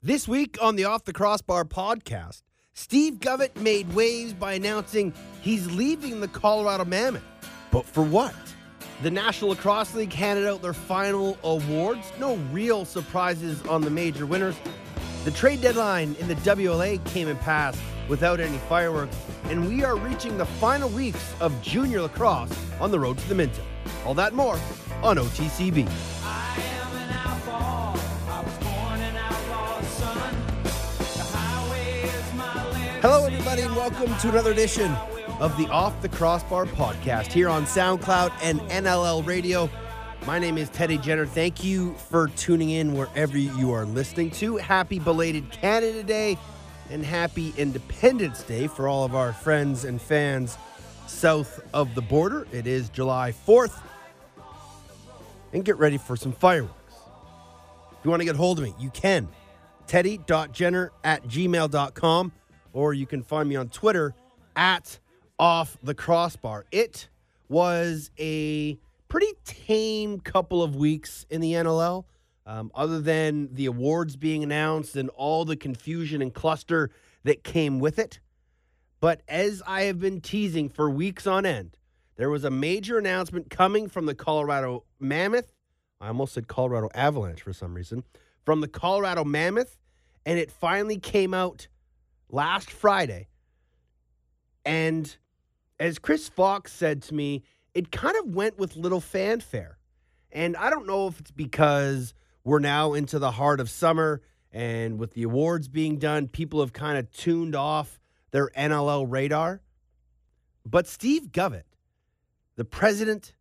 This week on the Off the Crossbar podcast, Steve Govett made waves by announcing he's leaving the Colorado Mammoth. But for what? The National Lacrosse League handed out their final awards. No real surprises on the major winners. The trade deadline in the WLA came and passed without any fireworks, and we are reaching the final weeks of junior lacrosse on the road to the Minto. All that more on OTCB. Hello, everybody, and welcome to another edition of the Off the Crossbar podcast here on SoundCloud and NLL Radio. My name is Teddy Jenner. Thank you for tuning in wherever you are listening to. Happy belated Canada Day and happy Independence Day for all of our friends and fans south of the border. It is July 4th. And get ready for some fireworks. If you want to get hold of me, you can. Teddy.jenner at gmail.com or you can find me on Twitter at off the crossbar. It was a pretty tame couple of weeks in the NLL, um, other than the awards being announced and all the confusion and cluster that came with it. But as I have been teasing for weeks on end, there was a major announcement coming from the Colorado Mammoth. I almost said Colorado Avalanche for some reason. From the Colorado Mammoth, and it finally came out last Friday. And as Chris Fox said to me, it kind of went with little fanfare. And I don't know if it's because we're now into the heart of summer and with the awards being done, people have kind of tuned off their NLL radar. But Steve Govett, the president,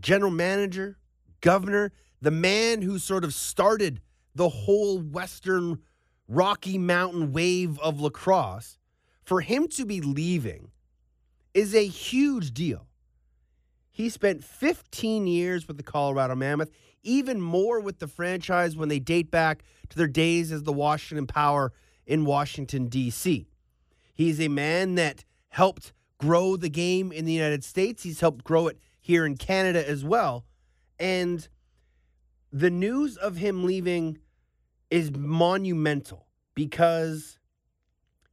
general manager, governor, the man who sort of started the whole Western Rocky Mountain wave of lacrosse, for him to be leaving is a huge deal. He spent 15 years with the Colorado Mammoth, even more with the franchise when they date back to their days as the Washington Power in Washington, D.C. He's a man that helped grow the game in the United States. He's helped grow it here in Canada as well. And the news of him leaving is monumental because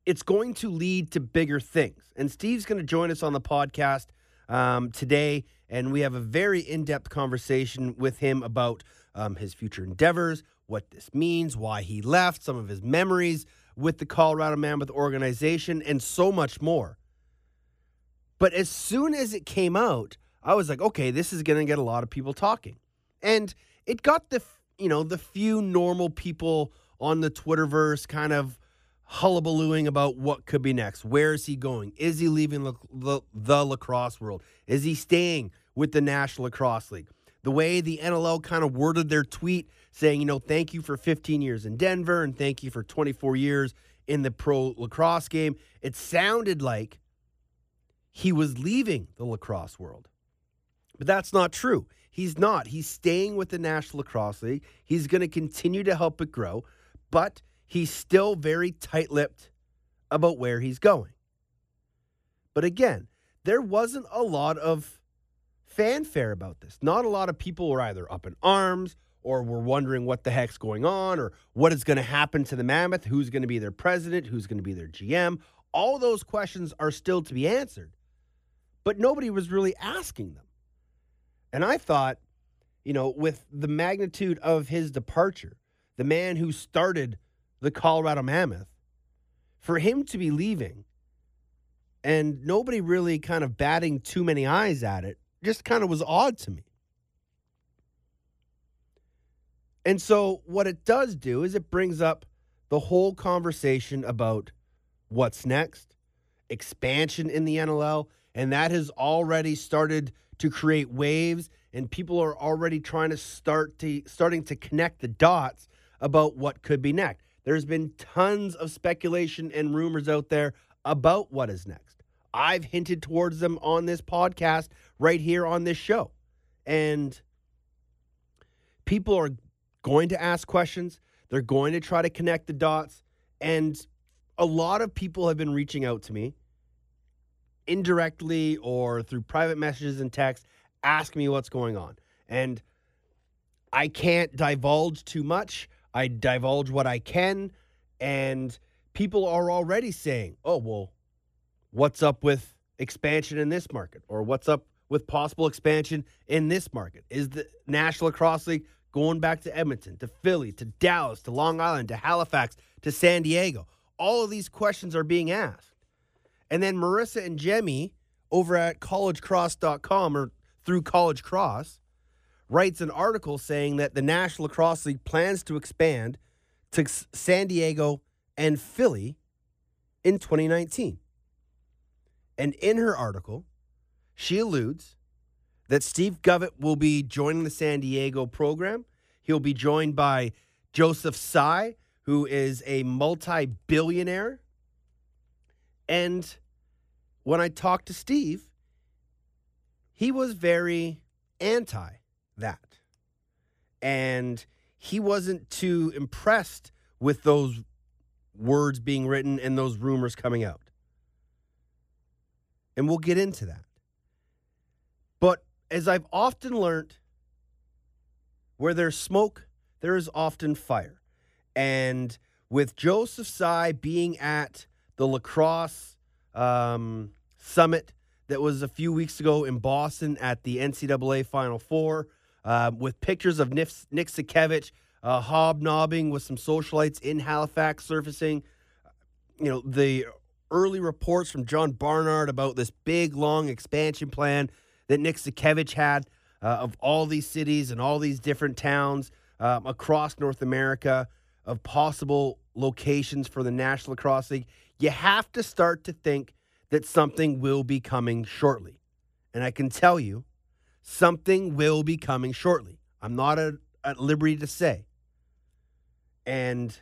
it's going to lead to bigger things. And Steve's going to join us on the podcast um, today, and we have a very in depth conversation with him about um, his future endeavors, what this means, why he left, some of his memories with the Colorado Mammoth organization, and so much more. But as soon as it came out, I was like, okay, this is going to get a lot of people talking. And it got the, you know, the few normal people on the Twitterverse kind of hullabalooing about what could be next. Where is he going? Is he leaving the, the, the lacrosse world? Is he staying with the National Lacrosse League? The way the NLL kind of worded their tweet saying, you know, thank you for 15 years in Denver and thank you for 24 years in the pro lacrosse game, it sounded like he was leaving the lacrosse world. But that's not true. He's not. He's staying with the National Lacrosse League. He's going to continue to help it grow, but he's still very tight lipped about where he's going. But again, there wasn't a lot of fanfare about this. Not a lot of people were either up in arms or were wondering what the heck's going on or what is going to happen to the Mammoth, who's going to be their president, who's going to be their GM. All those questions are still to be answered, but nobody was really asking them. And I thought, you know, with the magnitude of his departure, the man who started the Colorado Mammoth, for him to be leaving and nobody really kind of batting too many eyes at it just kind of was odd to me. And so, what it does do is it brings up the whole conversation about what's next, expansion in the NLL, and that has already started to create waves and people are already trying to start to starting to connect the dots about what could be next. There's been tons of speculation and rumors out there about what is next. I've hinted towards them on this podcast right here on this show. And people are going to ask questions, they're going to try to connect the dots and a lot of people have been reaching out to me indirectly or through private messages and text ask me what's going on. And I can't divulge too much I divulge what I can, and people are already saying, "Oh, well, what's up with expansion in this market, or what's up with possible expansion in this market? Is the National Lacrosse League going back to Edmonton, to Philly, to Dallas, to Long Island, to Halifax, to San Diego?" All of these questions are being asked, and then Marissa Ingemi over at collegecrosse.com or through College Crosse writes an article saying that the National Lacrosse League plans to expand to San Diego and Philly in 2019. And in her article, she alludes that Steve Govett will be joining the San Diego program. He'll be joined by Joseph Tsai, who is a multi billionaire. And when I talked to Steve, he was very anti that. And he wasn't too impressed with those words being written and those rumors coming out. And we'll get into that. But as I've often learned, where there's smoke, there is often fire. And with Joseph Tsai being at the lacrosse um, summit that was a few weeks ago in Boston at the NCAA Final Four uh, with pictures of Nick, Nick Sakiewicz uh, hobnobbing with some socialites in Halifax surfacing. You know, the early reports from John Barnard about this big, long expansion plan that Nick Sakiewicz had uh, of all these cities and all these different towns um, across North America of possible locations for the National Lacrosse League. You have to start to think that something will be coming shortly. And I can tell you, something will be coming shortly. I'm not at, at liberty to say. And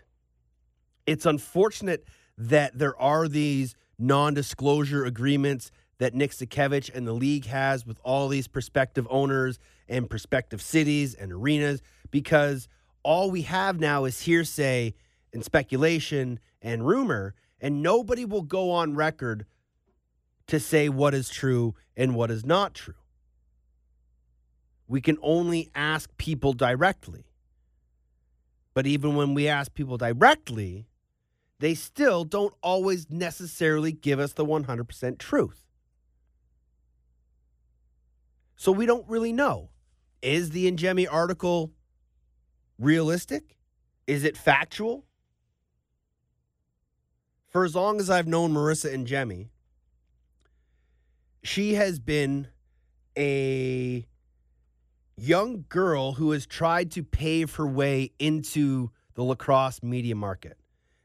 it's unfortunate that there are these non disclosure agreements that Nick Sakiewicz and the league has with all these prospective owners and prospective cities and arenas because all we have now is hearsay and speculation and rumor, and nobody will go on record to say what is true and what is not true. We can only ask people directly. But even when we ask people directly, they still don't always necessarily give us the 100% truth. So we don't really know. Is the Ingemi article realistic? Is it factual? For as long as I've known Marissa Ingemi, she has been a young girl who has tried to pave her way into the lacrosse media market.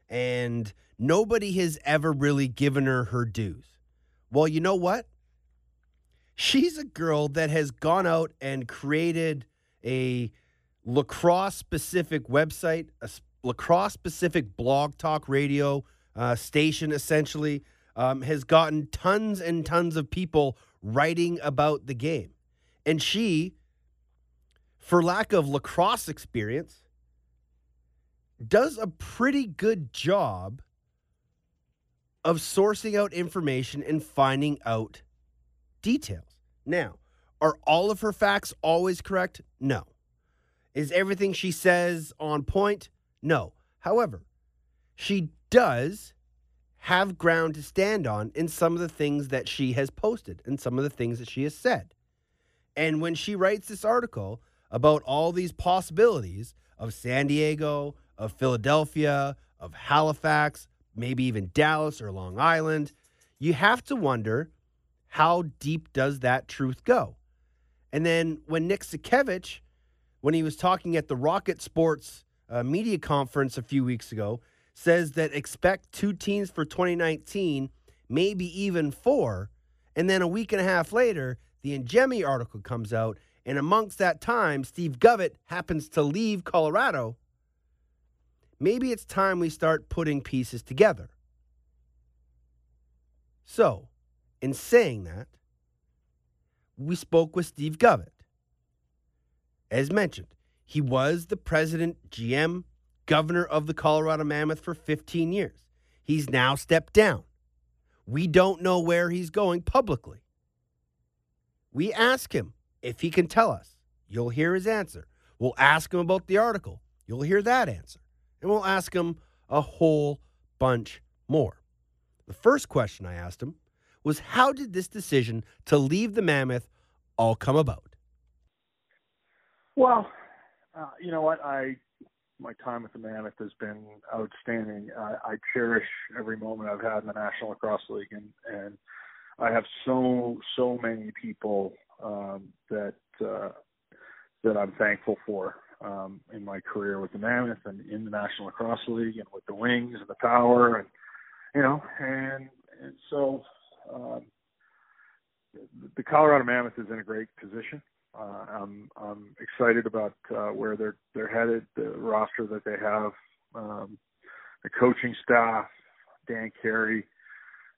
And nobody has ever really given her her dues. Well, you know what? She's a girl that has gone out and created a lacrosse specific website, a lacrosse specific blog talk radio uh, station, essentially um, has gotten tons and tons of people writing about the game. And she, for lack of lacrosse experience, does a pretty good job of sourcing out information and finding out details. Now, are all of her facts always correct? No. Is everything she says on point? No. However, she does have ground to stand on in some of the things that she has posted and some of the things that she has said. And when she writes this article about all these possibilities of San Diego, of Philadelphia, of Halifax, maybe even Dallas or Long Island, you have to wonder how deep does that truth go? And then when Nick Sakiewicz, when he was talking at the Rocket Sports uh, media conference a few weeks ago, says that expect two teams for 2019, maybe even four. And then a week and a half later, the Ingemi article comes out. And amongst that time, Steve Govett happens to leave Colorado. Maybe it's time we start putting pieces together. So, in saying that, we spoke with Steve Govett. As mentioned, he was the president, GM, governor of the Colorado Mammoth for 15 years. He's now stepped down. We don't know where he's going publicly. We ask him if he can tell us. You'll hear his answer. We'll ask him about the article. You'll hear that answer. And we'll ask him a whole bunch more. The first question I asked him was how did this decision to leave the Mammoth all come about? Well, uh, you know what? I my time with the Mammoth has been outstanding. Uh, I cherish every moment I've had in the National Lacrosse League, and and I have so so many people um, that uh, that I'm thankful for um, in my career with the Mammoth and in the National Lacrosse League and with the Wings and the Power and you know and and so um, the Colorado Mammoth is in a great position. Uh, I'm I'm excited about uh, where they're they're headed, the roster that they have, um, the coaching staff. Dan Carey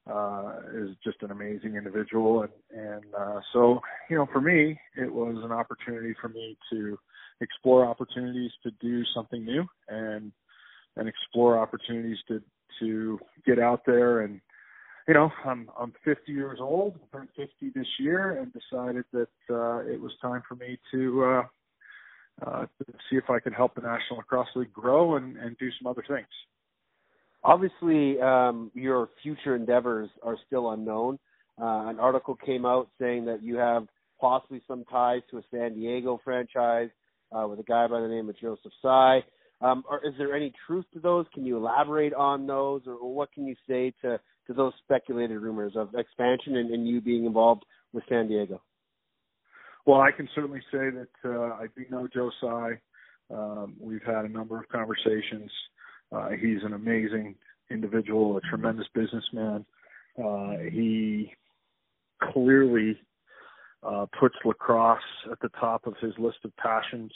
uh, is just an amazing individual, and and uh, so you know, for me, it was an opportunity for me to explore opportunities to do something new and and explore opportunities to to get out there and you know, I'm I'm 50 years old, turned 50 this year, and decided that uh, it was time for me to, uh, uh, to see if I could help the National Lacrosse League grow and, and do some other things. Obviously, um, your future endeavors are still unknown. Uh, an article came out saying that you have possibly some ties to a San Diego franchise uh, with a guy by the name of Joseph Tsai. Um, or is there any truth to those? Can you elaborate on those, or, or what can you say to to those speculated rumors of expansion and, and you being involved with San Diego? Well, I can certainly say that uh, I do know Joe Tsai. Um, we've had a number of conversations. Uh, he's an amazing individual, a tremendous businessman. Uh, he clearly uh, puts lacrosse at the top of his list of passions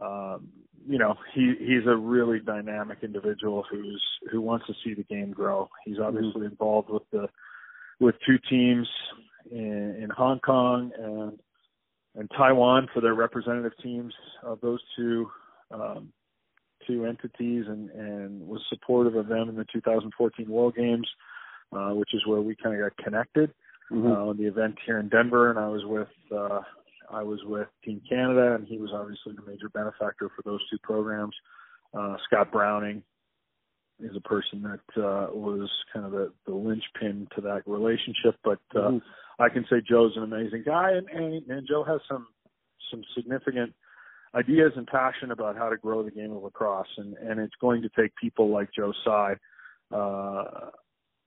um, you know, he he's a really dynamic individual who's who wants to see the game grow. He's mm-hmm. obviously mm-hmm. involved with the with two teams in, in Hong Kong and and Taiwan for their representative teams of those two um, two entities, and and was supportive of them in the 2014 World Games, uh, which is where we kind of got connected. Mm-hmm. Uh, the event here in Denver, and I was with uh, I was with Team Canada, and he was obviously the major benefactor for those two programs. Uh, Scott Browning is a person that uh, was kind of the, the linchpin to that relationship. But uh, mm-hmm. I can say Joe's an amazing guy, and, and and Joe has some some significant ideas and passion about how to grow the game of lacrosse, and and it's going to take people like Joe Tsai uh,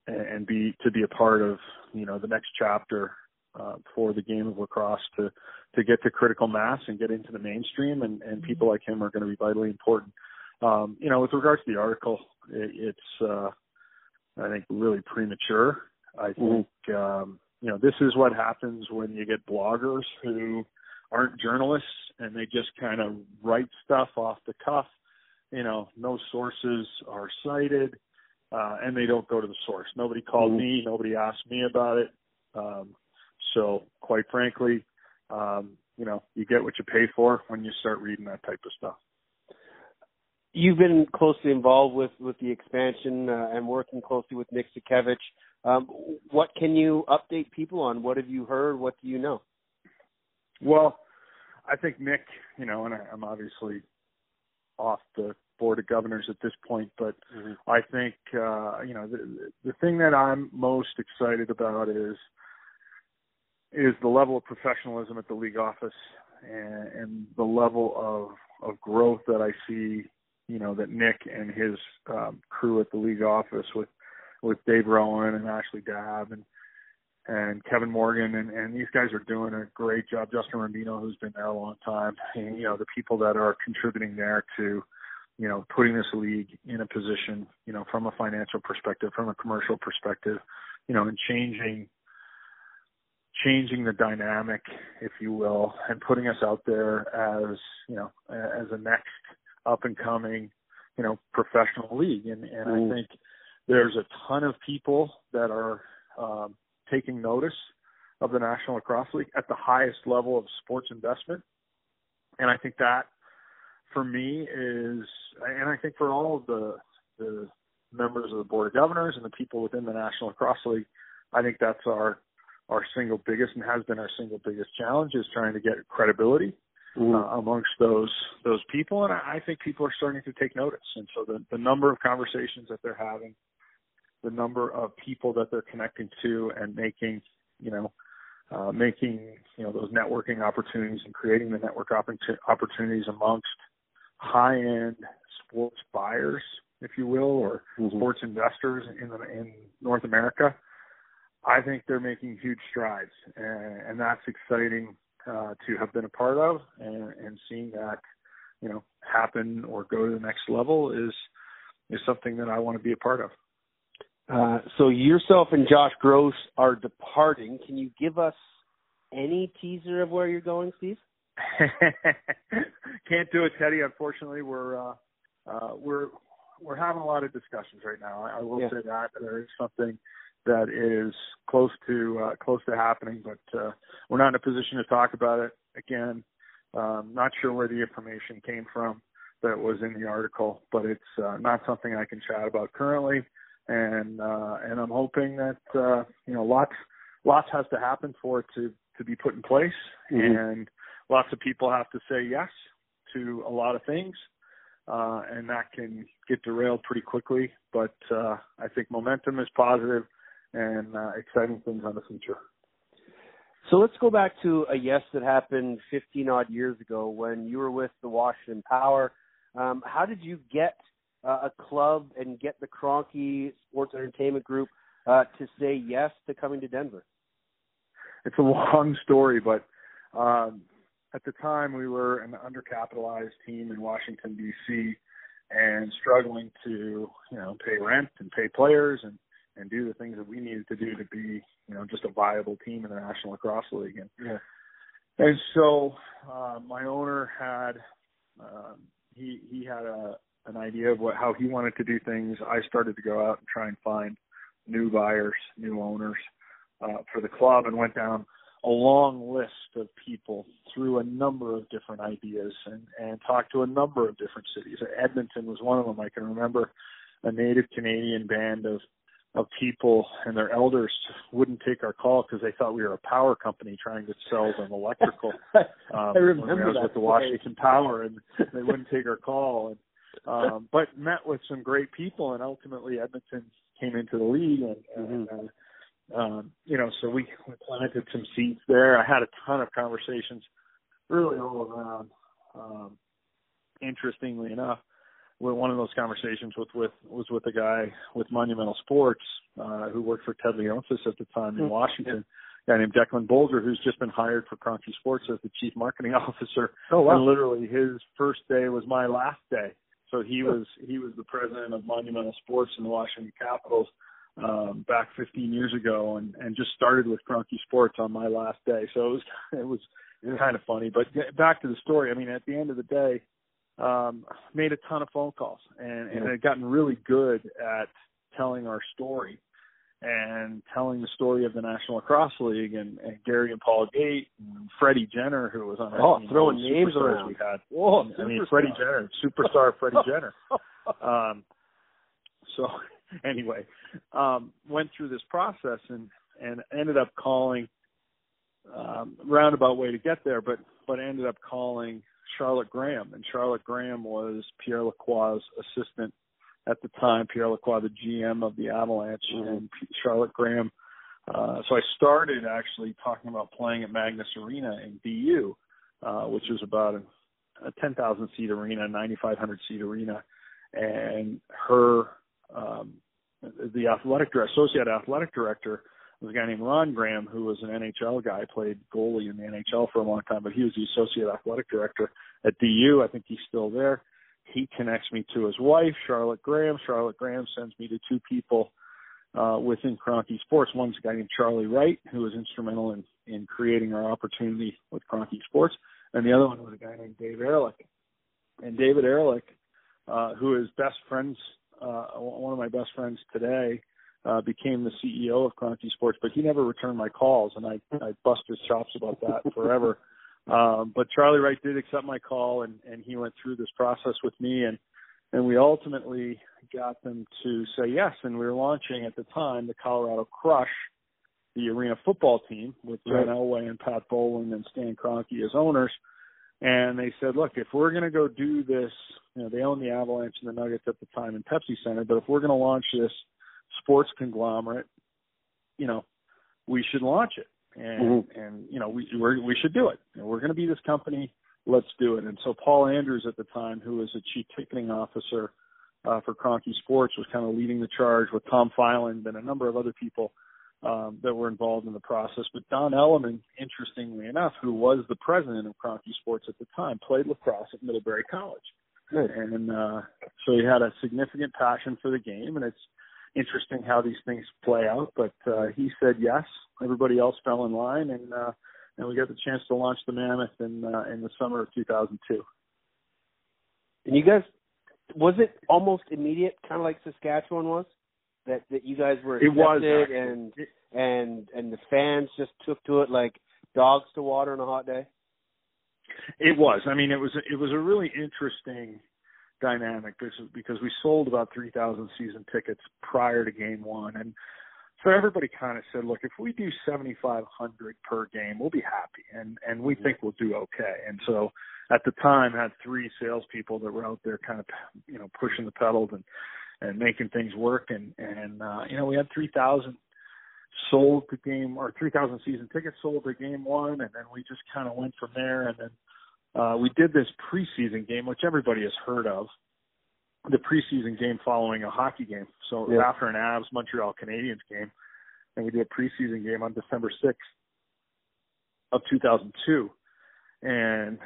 and be to be a part of you know the next chapter uh, for the game of lacrosse to to get to critical mass and get into the mainstream, and and mm-hmm. people like him are going to be vitally important. Um, you know, with regards to the article, it, it's uh, I think really premature. I mm-hmm. think um, you know this is what happens when you get bloggers who aren't journalists and they just kind of write stuff off the cuff. You know, no sources are cited, uh, and they don't go to the source. Nobody called mm-hmm. me. Nobody asked me about it. Um, so, quite frankly, um, you know, you get what you pay for when you start reading that type of stuff. You've been closely involved with with the expansion uh, and working closely with Nick Sakiewicz. Um, what can you update people on? What have you heard? What do you know? Well, I think Nick, you know, and I, I'm obviously off the board of governors at this point, but mm-hmm. I think uh, you know the the thing that I'm most excited about is is the level of professionalism at the league office and, and the level of of growth that I see, you know, that Nick and his um, crew at the league office with with Dave Rowan and Ashley Dabb and and Kevin Morgan and, and these guys are doing a great job. Justin Rambino, who's been there a long time, and you know the people that are contributing there to, you know, putting this league in a position, you know, from a financial perspective, from a commercial perspective, you know, and changing changing the dynamic, if you will, and putting us out there as you know as a next up and coming, you know, professional league. And and mm. I think there's a ton of people that are um, taking notice of the National Lacrosse League at the highest level of sports investment. And I think that for me is, and I think for all of the the members of the board of governors and the people within the National Lacrosse League, I think that's our our single biggest and has been our single biggest challenge is trying to get credibility mm-hmm. uh, amongst those those people, and I, think people are starting to take notice. And so the the number of conversations that they're having, the number of people that they're connecting to, and making you know uh, making you know those networking opportunities and creating the network opportunities amongst high end sports buyers, if you will, or mm-hmm. sports investors in the, in North America. I think they're making huge strides, and, and that's exciting uh, to have been a part of, and, and seeing that you know happen or go to the next level is is something that I want to be a part of. Uh, so yourself and Josh Gross are departing. Can you give us any teaser of where you're going, Steve? Can't do it, Teddy. Unfortunately, we're uh, uh, we're we're having a lot of discussions right now. I, I will yeah. say that there is something that is close to uh, close to happening, but uh, we're not in a position to talk about it. Again, um, not sure where the information came from that was in the article, but it's uh, not something I can chat about currently. And uh, and I'm hoping that uh, you know lots lots has to happen for it to to be put in place, mm-hmm. and lots of people have to say yes to a lot of things, uh, and that can get derailed pretty quickly. But uh, I think momentum is positive and uh, exciting things on the future. So let's go back to a yes that happened 15 odd years ago when you were with the Washington Power. Um, how did you get uh, a club and get the Kroenke Sports Entertainment Group uh, to say yes to coming to Denver? It's a long story, but um, at the time we were an undercapitalized team in Washington D.C. and struggling to you know pay rent and pay players and and do the things that we needed to do to be you know just a viable team in the National Lacrosse League and yeah. and so uh, my owner had um, he he had a an idea of what how he wanted to do things. I started to go out and try and find new buyers, new owners uh, for the club, and went down a long list of people through a number of different ideas and, and talked to a number of different cities. Edmonton was one of them. I can remember a native Canadian band of of people and their elders wouldn't take our call because they thought we were a power company trying to sell them electrical. Um, I remember when I was that with the Washington Power, and they wouldn't take our call. And um, but met with some great people, and ultimately Edmonton came into the league, and, and mm-hmm. uh, um, you know, so we, we planted some seeds there. I had a ton of conversations really all around. Um, interestingly enough, one of those conversations with, with was with a guy with Monumental Sports uh, who worked for Ted Leonsis at the time in mm-hmm. Washington. A guy named Declan Bolger, who's just been hired for Kroenke Sports as the chief marketing officer. Oh wow! And literally, his first day was my last day. So he was he was the president of Monumental Sports in the Washington Capitals um, back 15 years ago, and and just started with Kroenke Sports on my last day. So it was it was kind of funny. But back to the story. I mean, at the end of the day, um, made a ton of phone calls, and and had gotten really good at telling our story and telling the story of the National Lacrosse League and, and Gary and Paul Gait and Freddie Jenner who was on our oh, team. throwing names around. We had. Whoa, I mean Freddie Jenner, superstar Freddie Jenner. Um, so anyway, um, went through this process and and ended up calling um, roundabout way to get there, but but ended up calling Charlotte Grahame, and Charlotte Grahame was Pierre Lacroix's assistant at the time. Pierre Lacroix, the GM of the Avalanche, mm-hmm. and Charlotte Grahame. Uh, so I started actually talking about playing at Magness Arena in DU, uh, which was about a, a 10,000 seat arena, 9,500 seat arena, and her um, the athletic director, associate athletic director was a guy named Ron Grahame, who was an NHL guy, played goalie in the NHL for a long time, but he was the associate athletic director at DU. I think he's still there. He connects me to his wife, Charlotte Grahame. Charlotte Grahame sends me to two people uh, within Kroenke Sports. One's a guy named Charlie Wright, who was instrumental in, in creating our opportunity with Kroenke Sports, and the other one was a guy named Dave Ehrlich. And David Ehrlich, uh, who is best friends uh, one of my best friends today uh, became the CEO of Kroenke Sports, but he never returned my calls, and I I bust his chops about that forever. Um, but Charlie Wright did accept my call, and and he went through this process with me, and and we ultimately got them to say yes, and we were launching at the time the Colorado Crush, the arena football team with John Elway and Pat Bowlen and Stan Kroenke as owners. And they said, look, if we're going to go do this, you know, they own the Avalanche and the Nuggets at the time in Pepsi Center, but if we're going to launch this sports conglomerate, you know, we should launch it, and mm-hmm. and you know, we we're, we should do it. And we're going to be this company. Let's do it. And so Paul Andrews at the time, who was a chief ticketing officer uh, for Kroenke Sports, was kind of leading the charge with Tom Filand and a number of other people um, that were involved in the process. But Don Elliman, interestingly enough, who was the president of Kroenke Sports at the time, played lacrosse at Middlebury College. Good. And uh, so he had a significant passion for the game, and it's interesting how these things play out. But uh, he said yes. Everybody else fell in line, and uh, and we got the chance to launch the Mammoth in uh, in the summer of 2002. And you guys, was it almost immediate, kind of like Saskatchewan was? that that you guys were accepted it was, and and and the fans just took to it like dogs to water on a hot day? It was. I mean, it was it was a really interesting dynamic because because we sold about 3,000 season tickets prior to game 1 and so everybody kind of said, look, if we do 7,500 per game, we'll be happy, and and we think we'll do okay. And so, at the time, had three salespeople that were out there, kind of, you know, pushing the pedals and and making things work. And and uh, you know we had three thousand sold to game or three thousand season tickets sold to game one, and then we just kind of went from there. And then uh, we did this preseason game, which everybody has heard of. The preseason game following a hockey game. So yeah. after an Avs Montreal Canadiens game, and we did a preseason game on December sixth of 2002, and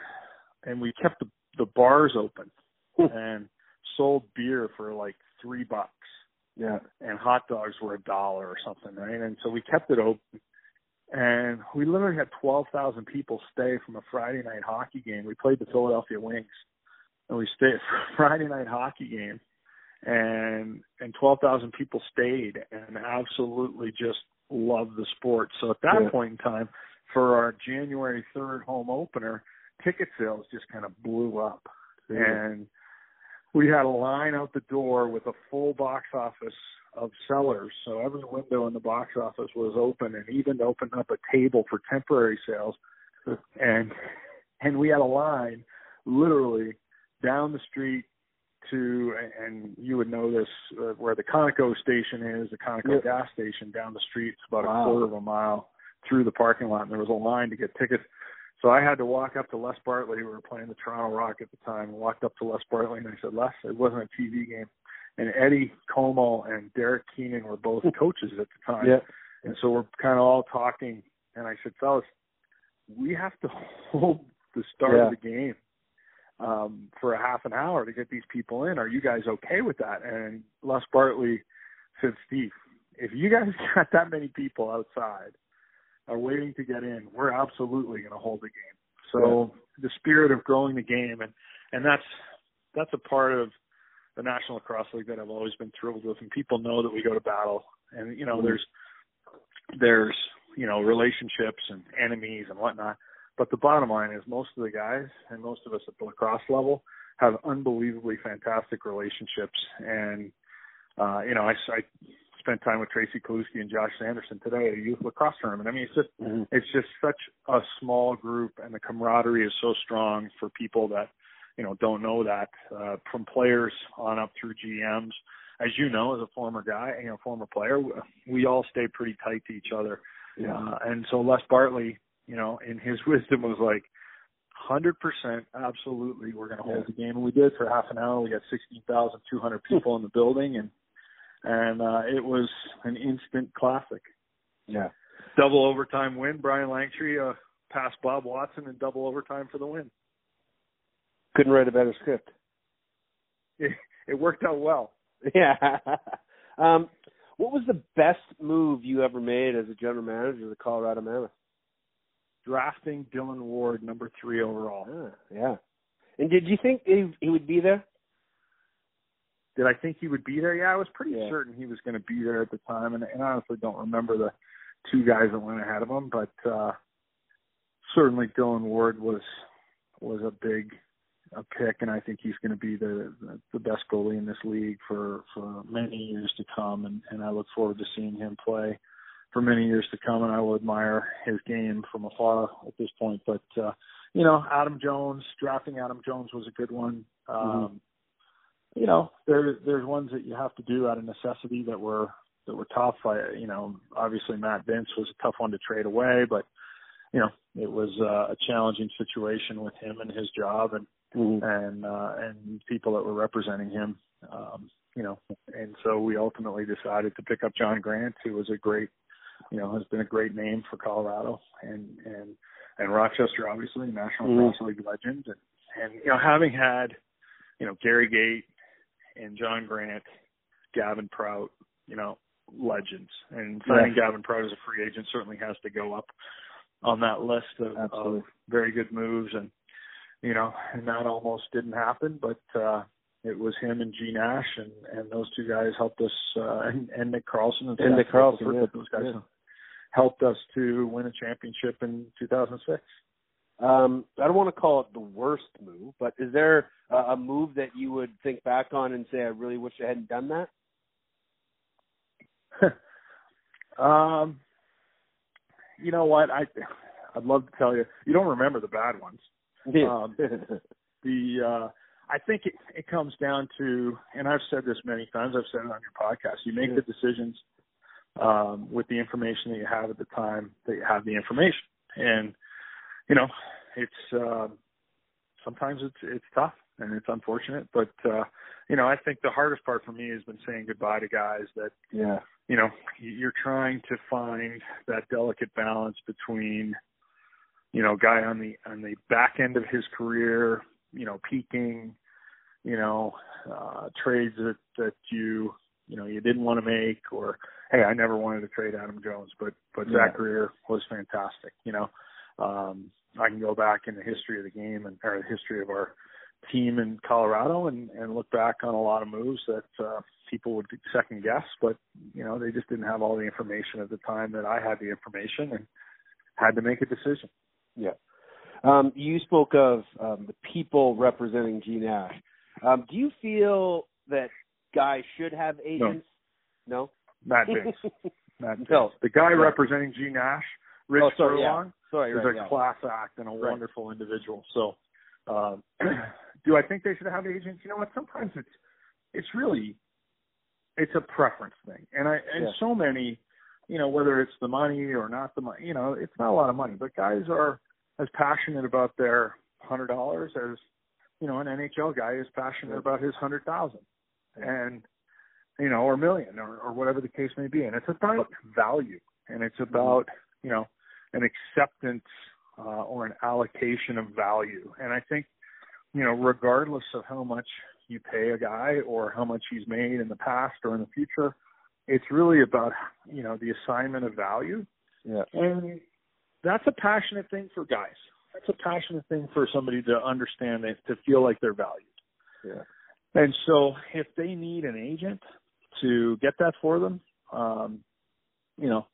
and we kept the the bars open and sold beer for like three bucks. Yeah. And hot dogs were a dollar or something, right? And so we kept it open. And we literally had 12,000 people stay from a Friday night hockey game. We played the Philadelphia Wings. And we stayed for a Friday night hockey game. And and 12,000 people stayed and absolutely just loved the sport. So at that yeah. point in time, for our January 3rd home opener, ticket sales just kind of blew up. Yeah. And we had a line out the door with a full box office of sellers. So every window in the box office was open and even opened up a table for temporary sales. And and we had a line literally down the street to and you would know this uh, where the Conoco station is, the Conoco yep. gas station down the street. It's about wow. a quarter of a mile through the parking lot and there was a line to get tickets so I had to walk up to Les Bartley. We were playing the Toronto Rock at the time. I walked up to Les Bartley and I said, Les, it wasn't a TV game. And Eddie Comeau and Derek Keenan were both coaches at the time. Yeah. And so we're kind of all talking. And I said, fellas, we have to hold the start yeah. of the game um, for a half an hour to get these people in. Are you guys okay with that? And Les Bartley said, Steve, if you guys got that many people outside – are waiting to get in, we're absolutely going to hold the game. So yeah. the spirit of growing the game, and and that's that's a part of the National Lacrosse League that I've always been thrilled with. And people know that we go to battle, and you know mm-hmm. there's there's you know relationships and enemies and whatnot. But the bottom line is most of the guys and most of us at the lacrosse level have unbelievably fantastic relationships and uh, you know, I, I spent time with Tracy Kelusky and Josh Sanderson today at a youth lacrosse tournament. I mean, it's just mm-hmm. it's just such a small group, and the camaraderie is so strong for people that you know don't know that uh, from players on up through GMs. As you know, as a former guy, you know, former player, we all stay pretty tight to each other. Yeah. Uh, and so Les Bartley, you know, in his wisdom was like, hundred percent, absolutely, we're going to hold yeah. the game, and we did for half an hour. We got sixteen thousand two hundred people in the building, and and uh, it was an instant classic. Yeah, double overtime win. Brian Langtry uh, passed Bob Watson in double overtime for the win. Couldn't write a better script. It, it worked out well. Yeah. um, what was the best move you ever made as a general manager of the Colorado Mammoth? Drafting Dillon Ward, number three overall. Ah, yeah. And did you think he, he would be there? Did I think he would be there? Yeah, I was pretty yeah. certain he was going to be there at the time, and, and I honestly don't remember the two guys that went ahead of him, but uh, certainly Dillon Ward was was a big a pick, and I think he's going to be the, the the best goalie in this league for for many years to come, and and I look forward to seeing him play for many years to come, and I will admire his game from afar at this point. But uh, you know, Adam Jones, drafting Adam Jones was a good one. Mm-hmm. Um, mm-hmm. You know, there there's ones that you have to do out of necessity that were that were tough. I, you know, obviously Matt Vinc was a tough one to trade away, but you know, it was uh, a challenging situation with him and his job and mm-hmm. and uh, and people that were representing him. Um, you know, and so we ultimately decided to pick up John Grant, who was a great, you know, has been a great name for Colorado and and and Rochester, obviously, National mm-hmm. Cross League legend, and and you know, having had, you know, Gary Gait and John Grant, Gavin Prout, you know, legends, and signing yeah. Gavin Prout as a free agent certainly has to go up on that list of, of very good moves, and you know, and that almost didn't happen, but. uh it was him and Gee Nash, and and those two guys helped us, uh, and, and Nick Carlson and, and Nick Carlson, yeah. those guys yeah. helped us to win a championship in 2006. Um, I don't want to call it the worst move, but is there a, a move that you would think back on and say, I really wish I hadn't done that? um, you know what? I I'd love to tell you. You don't remember the bad ones. Yeah. Um, the uh, I think it, it comes down to, and I've said this many times. I've said it on your podcast. You make the decisions um, with the information that you have at the time that you have the information, and you know, it's uh, sometimes it's it's tough and it's unfortunate, but uh, you know, I think the hardest part for me has been saying goodbye to guys that yeah, you know, you're trying to find that delicate balance between you know, guy on the on the back end of his career you know, peaking, you know, uh, trades that, that you, you know, you didn't want to make or, hey, I never wanted to trade Adam Jones, but, but yeah. Zach Greer was fantastic, you know. Um, I can go back in the history of the game and, or the history of our team in Colorado and, and look back on a lot of moves that, uh, people would second guess, but, you know, they just didn't have all the information at the time that I had the information and had to make a decision. Yeah. Um, you spoke of um, the people representing Gee Nash. Um, do you feel that guys should have agents? No. no? Matt Vinc. Matt Vinc. No. The guy right. representing Gee Nash, Rich oh, sorry, Furlong, yeah. sorry, is a yeah. class act and a right. wonderful individual. So, um, do I think they should have agents? You know what? Sometimes it's it's really it's a preference thing, and I and yeah. so many, you know, whether it's the money or not the money, you know, it's not a lot of money, but guys are as passionate about their hundred dollars as you know an NHL guy is passionate about his hundred thousand, and you know, or a million, or, or whatever the case may be. And it's about value, and it's about you know an acceptance uh, or an allocation of value. And I think you know, regardless of how much you pay a guy or how much he's made in the past or in the future, it's really about you know the assignment of value. Yeah. And that's a passionate thing for guys. That's a passionate thing for somebody to understand and to feel like they're valued. Yeah. And so if they need an agent to get that for them, um, you know,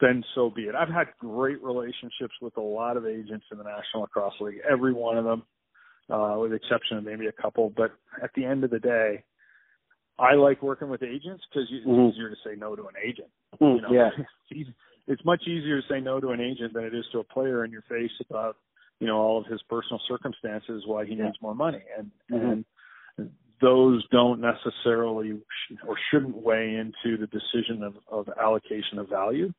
then so be it. I've had great relationships with a lot of agents in the National Lacrosse League, every one of them, uh, with the exception of maybe a couple. But at the end of the day, I like working with agents because it's mm-hmm. easier to say no to an agent. Mm, you know, yeah. it's, it's much easier to say no to an agent than it is to a player in your face about you know all of his personal circumstances why he needs more money and mm-hmm. and those don't necessarily sh- or shouldn't weigh into the decision of, of allocation of value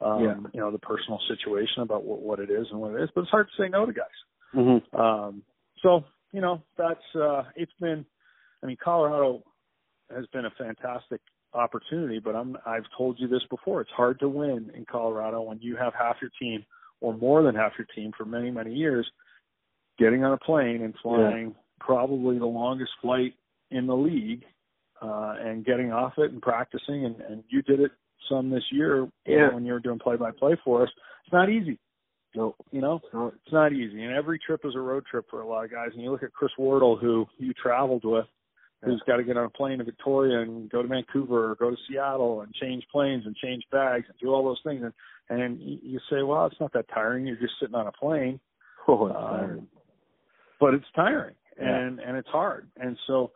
um yeah. you know the personal situation about what, what it is and what it is but it's hard to say no to guys mm-hmm. um so you know that's uh it's been i mean colorado has been a fantastic opportunity, but I'm I've told you this before. It's hard to win in Colorado when you have half your team or more than half your team for many many years getting on a plane and flying yeah. probably the longest flight in the league uh and getting off it and practicing and and you did it some this year yeah. when you were doing play by play for us. It's not easy. No, you know, it's not easy. And every trip is a road trip for a lot of guys. And you look at Chris Wardle, who you traveled with, who's got to get on a plane to Victoria and go to Vancouver or go to Seattle and change planes and change bags and do all those things. And and you say, well, it's not that tiring. You're just sitting on a plane. Oh, it's um, tiring. But it's tiring yeah. and and it's hard. And so,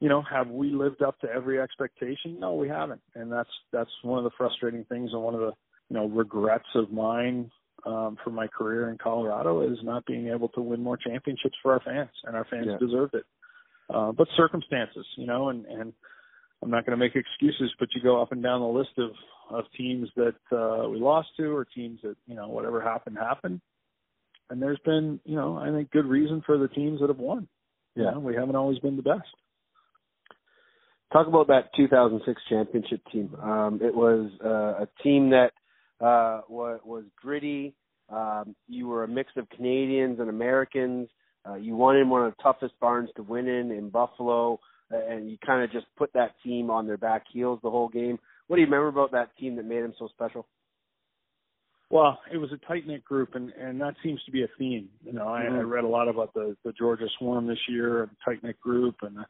you know, have we lived up to every expectation? No, we haven't. And that's that's one of the frustrating things and one of the you know regrets of mine um, for my career in Colorado is not being able to win more championships for our fans, and our fans Yeah. deserved it. Uh, but circumstances, you know, and and I'm not going to make excuses, but you go up and down the list of of teams that uh, we lost to, or teams that you know whatever happened happened. And there's been, you know, I think good reason for the teams that have won. You Yeah. know, we haven't always been the best. Talk about that 2006 championship team. Um, it was uh, a team that uh, was, was gritty. Um, you were a mix of Canadians and Americans. Uh, you won in one of the toughest barns to win in in Buffalo, uh, and you kind of just put that team on their back heels the whole game. What do you remember about that team that made them so special? Well, it was a tight knit group, and and that seems to be a theme. You know, I, I Mhm. read a lot about the the Georgia Swarm this year, a tight knit group, and the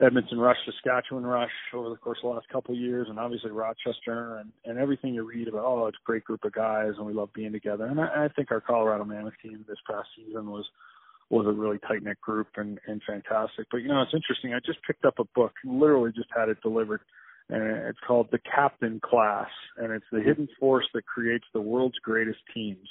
Edmonton Rush, Saskatchewan Rush over the course of the last couple of years, and obviously Rochester, and and everything you read about. Oh, it's a great group of guys, and we love being together. And I, I think our Colorado Mammoth team this past season was was a really tight knit group and and fantastic. But you know, it's interesting. I just picked up a book, literally just had it delivered and it's called The Captain Class, and it's the hidden force that creates the world's greatest teams.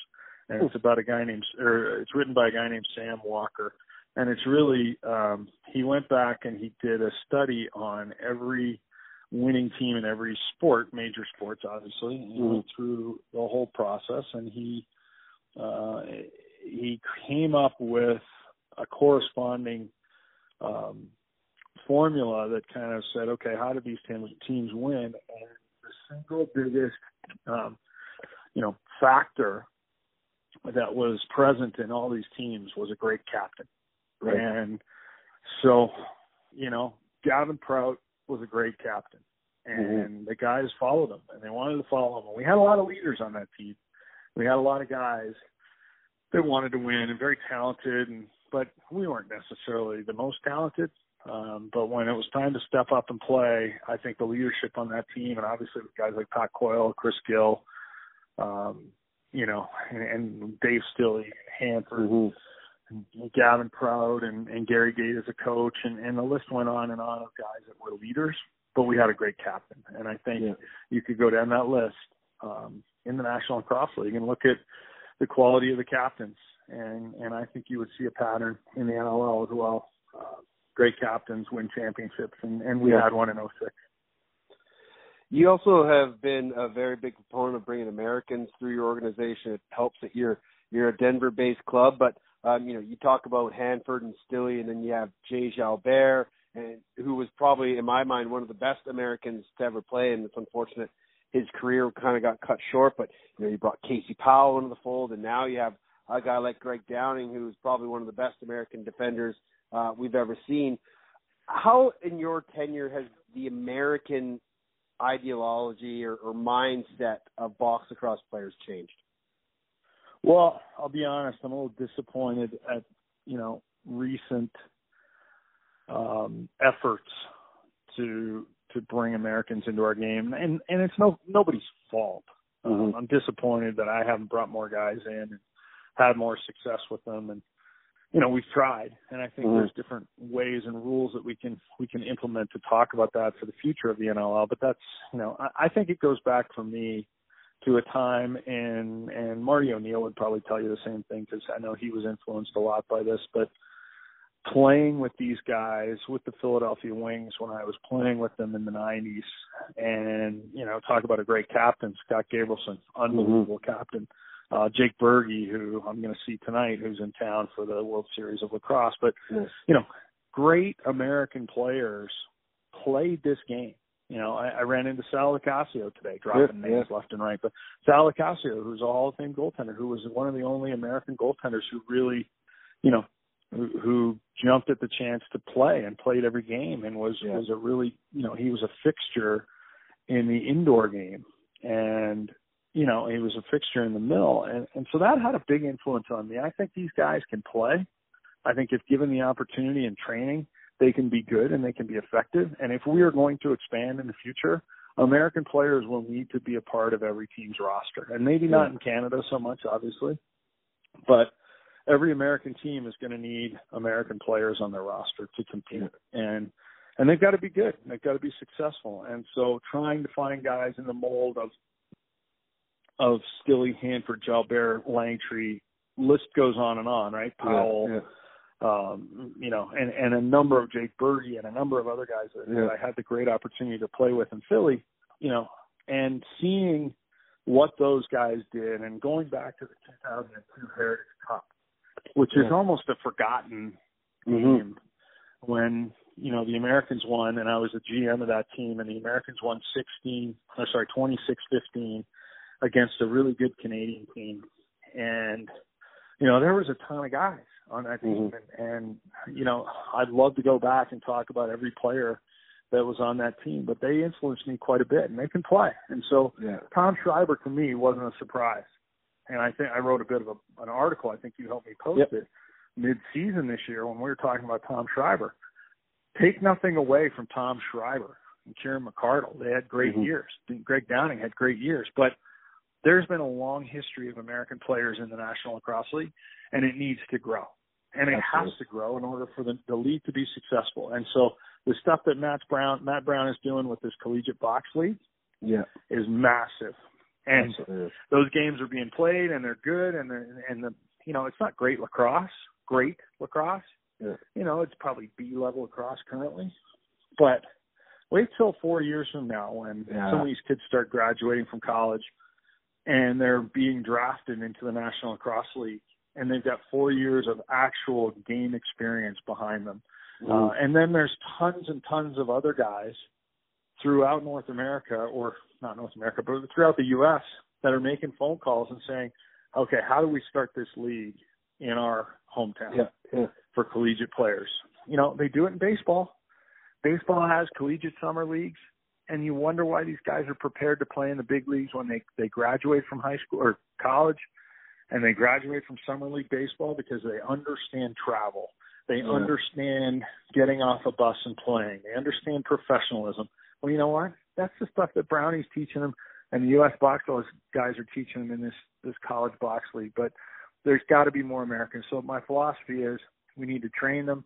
And it's about a guy named, or it's written by a guy named Sam Walker, and it's really um, he went back and he did a study on every winning team in every sport, major sports, obviously, know, through the whole process, and he uh, he came up with a corresponding um, formula that kind of said, okay, how do these teams, teams win? And the single biggest, um, you know, factor that was present in all these teams was a great captain. Right. And so, you know, Gavin Prout was a great captain, and the guys followed him, and they wanted to follow him. And we had a lot of leaders on that team. We had a lot of guys that wanted to win and very talented, and but we weren't necessarily the most talented. Um, but when it was time to step up and play, I think the leadership on that team, and obviously with guys like Pat Coyle, Chris Gill, um, you know, and, and Dave Stilley, Hanford, Mhm. and Gavin Prout, and, and Gary Gait as a coach, and, and the list went on and on of guys that were leaders. But we had a great captain, and I think Yeah. you could go down that list um, in the National Lacrosse League and look at the quality of the captains, and and I think you would see a pattern in the NLL as well. Uh, great captains win championships, and, and we Yeah. had one in 06. You also have been a very big proponent of bringing Americans through your organization. It helps that you're you're a Denver-based club, but um, you know you talk about Hanford and Stilley, and then you have Jay Jalbert, and who was probably, in my mind, one of the best Americans to ever play. And it's unfortunate his career kind of got cut short. But you know you brought Casey Powell into the fold, and now you have a guy like Greg Downing, who's probably one of the best American defenders uh, we've ever seen. How, in your tenure, has the American ideology or, or mindset of box lacrosse players changed? Well, I'll be honest, I'm a little disappointed at you know recent um, efforts to to bring Americans into our game, and and it's no nobody's fault. Um, Mhm. I'm disappointed that I haven't brought more guys in and had more success with them, and you know we've tried, and I think Mhm. there's different ways and rules that we can we can implement to talk about that for the future of the NLL. But that's you know I, I think it goes back for me to a time and and Marty O'Neill would probably tell you the same thing because I know he was influenced a lot by this, but playing with these guys with the Philadelphia Wings when I was playing with them in the 90s and you know talk about a great captain Scott Gabrielson unbelievable captain. Uh Jake Berge who I'm going to see tonight who's in town for the World Series of Lacrosse. But Yes. you know great American players played this game. You know, I, I ran into Sal LoCascio today, dropping Yeah, names left and right. But Sal LoCascio, who's a Hall of Fame goaltender, who was one of the only American goaltenders who really, you know, who, who jumped at the chance to play and played every game and was Yeah. was a really, you know, he was a fixture in the indoor game, and you know, he was a fixture in the MILL, and and so that had a big influence on me. I think these guys can play. I think if given the opportunity and training, they can be good and they can be effective. And if we are going to expand in the future, American players will need to be a part of every team's roster. And maybe not in Canada so much, obviously, but every American team is going to need American players on their roster to compete. And and they've got to be good. They've got to be successful. And so trying to find guys in the mold of of Stilley, Hanford, Jalbert, Langtry, list goes on and on, right? Powell, yeah, um, you know, and, and a number of Jake Berge and a number of other guys that, Yeah. that I had the great opportunity to play with in Philly, you know, and seeing what those guys did and going back to the 2002 Heritage Cup, which is almost a forgotten Mhm. game when, you know, the Americans won and I was the GM of that team and the Americans won 16, or sorry, 26-15 against a really good Canadian team. And, you know, there was a ton of guys on that team. Mhm. And, and, you know, I'd love to go back and talk about every player that was on that team, but they influenced me quite a bit and they can play. And so Yeah. Tom Schreiber to me wasn't a surprise. And I think I wrote a bit of a, an article. I think you helped me post Yep. it mid-season this year when we were talking about Tom Schreiber. Take nothing away from Tom Schreiber and Kieran McArdle. They had great Mhm. years. Greg Downing had great years, but there's been a long history of American players in the National Lacrosse League, and it needs to grow. And it Absolutely. has to grow in order for the, the league to be successful. And so the stuff that Matt Brown Matt Brown is doing with this collegiate box league Yeah. is massive. And those games are being played and they're good and they're, and the you know it's not great lacrosse, great lacrosse. Yeah. You know it's probably B level lacrosse currently, but wait till four years from now when Yeah. some of these kids start graduating from college and they're being drafted into the National Lacrosse League and they've got four years of actual game experience behind them. Uh, Mhm. and then there's tons and tons of other guys throughout North America, or not North America, but throughout the U.S. that are making phone calls and saying, okay, how do we start this league in our hometown yeah. Yeah. for collegiate players? You know, they do it in baseball. Baseball has collegiate summer leagues, and you wonder why these guys are prepared to play in the big leagues when they they graduate from high school or college, and they graduate from summer league baseball because they understand travel. They Yeah. understand getting off a bus and playing. They understand professionalism. Well, you know what? That's the stuff that Brownie's teaching them, and the U.S. box guys are teaching them in this this college box league. But there's got to be more Americans. So my philosophy is we need to train them,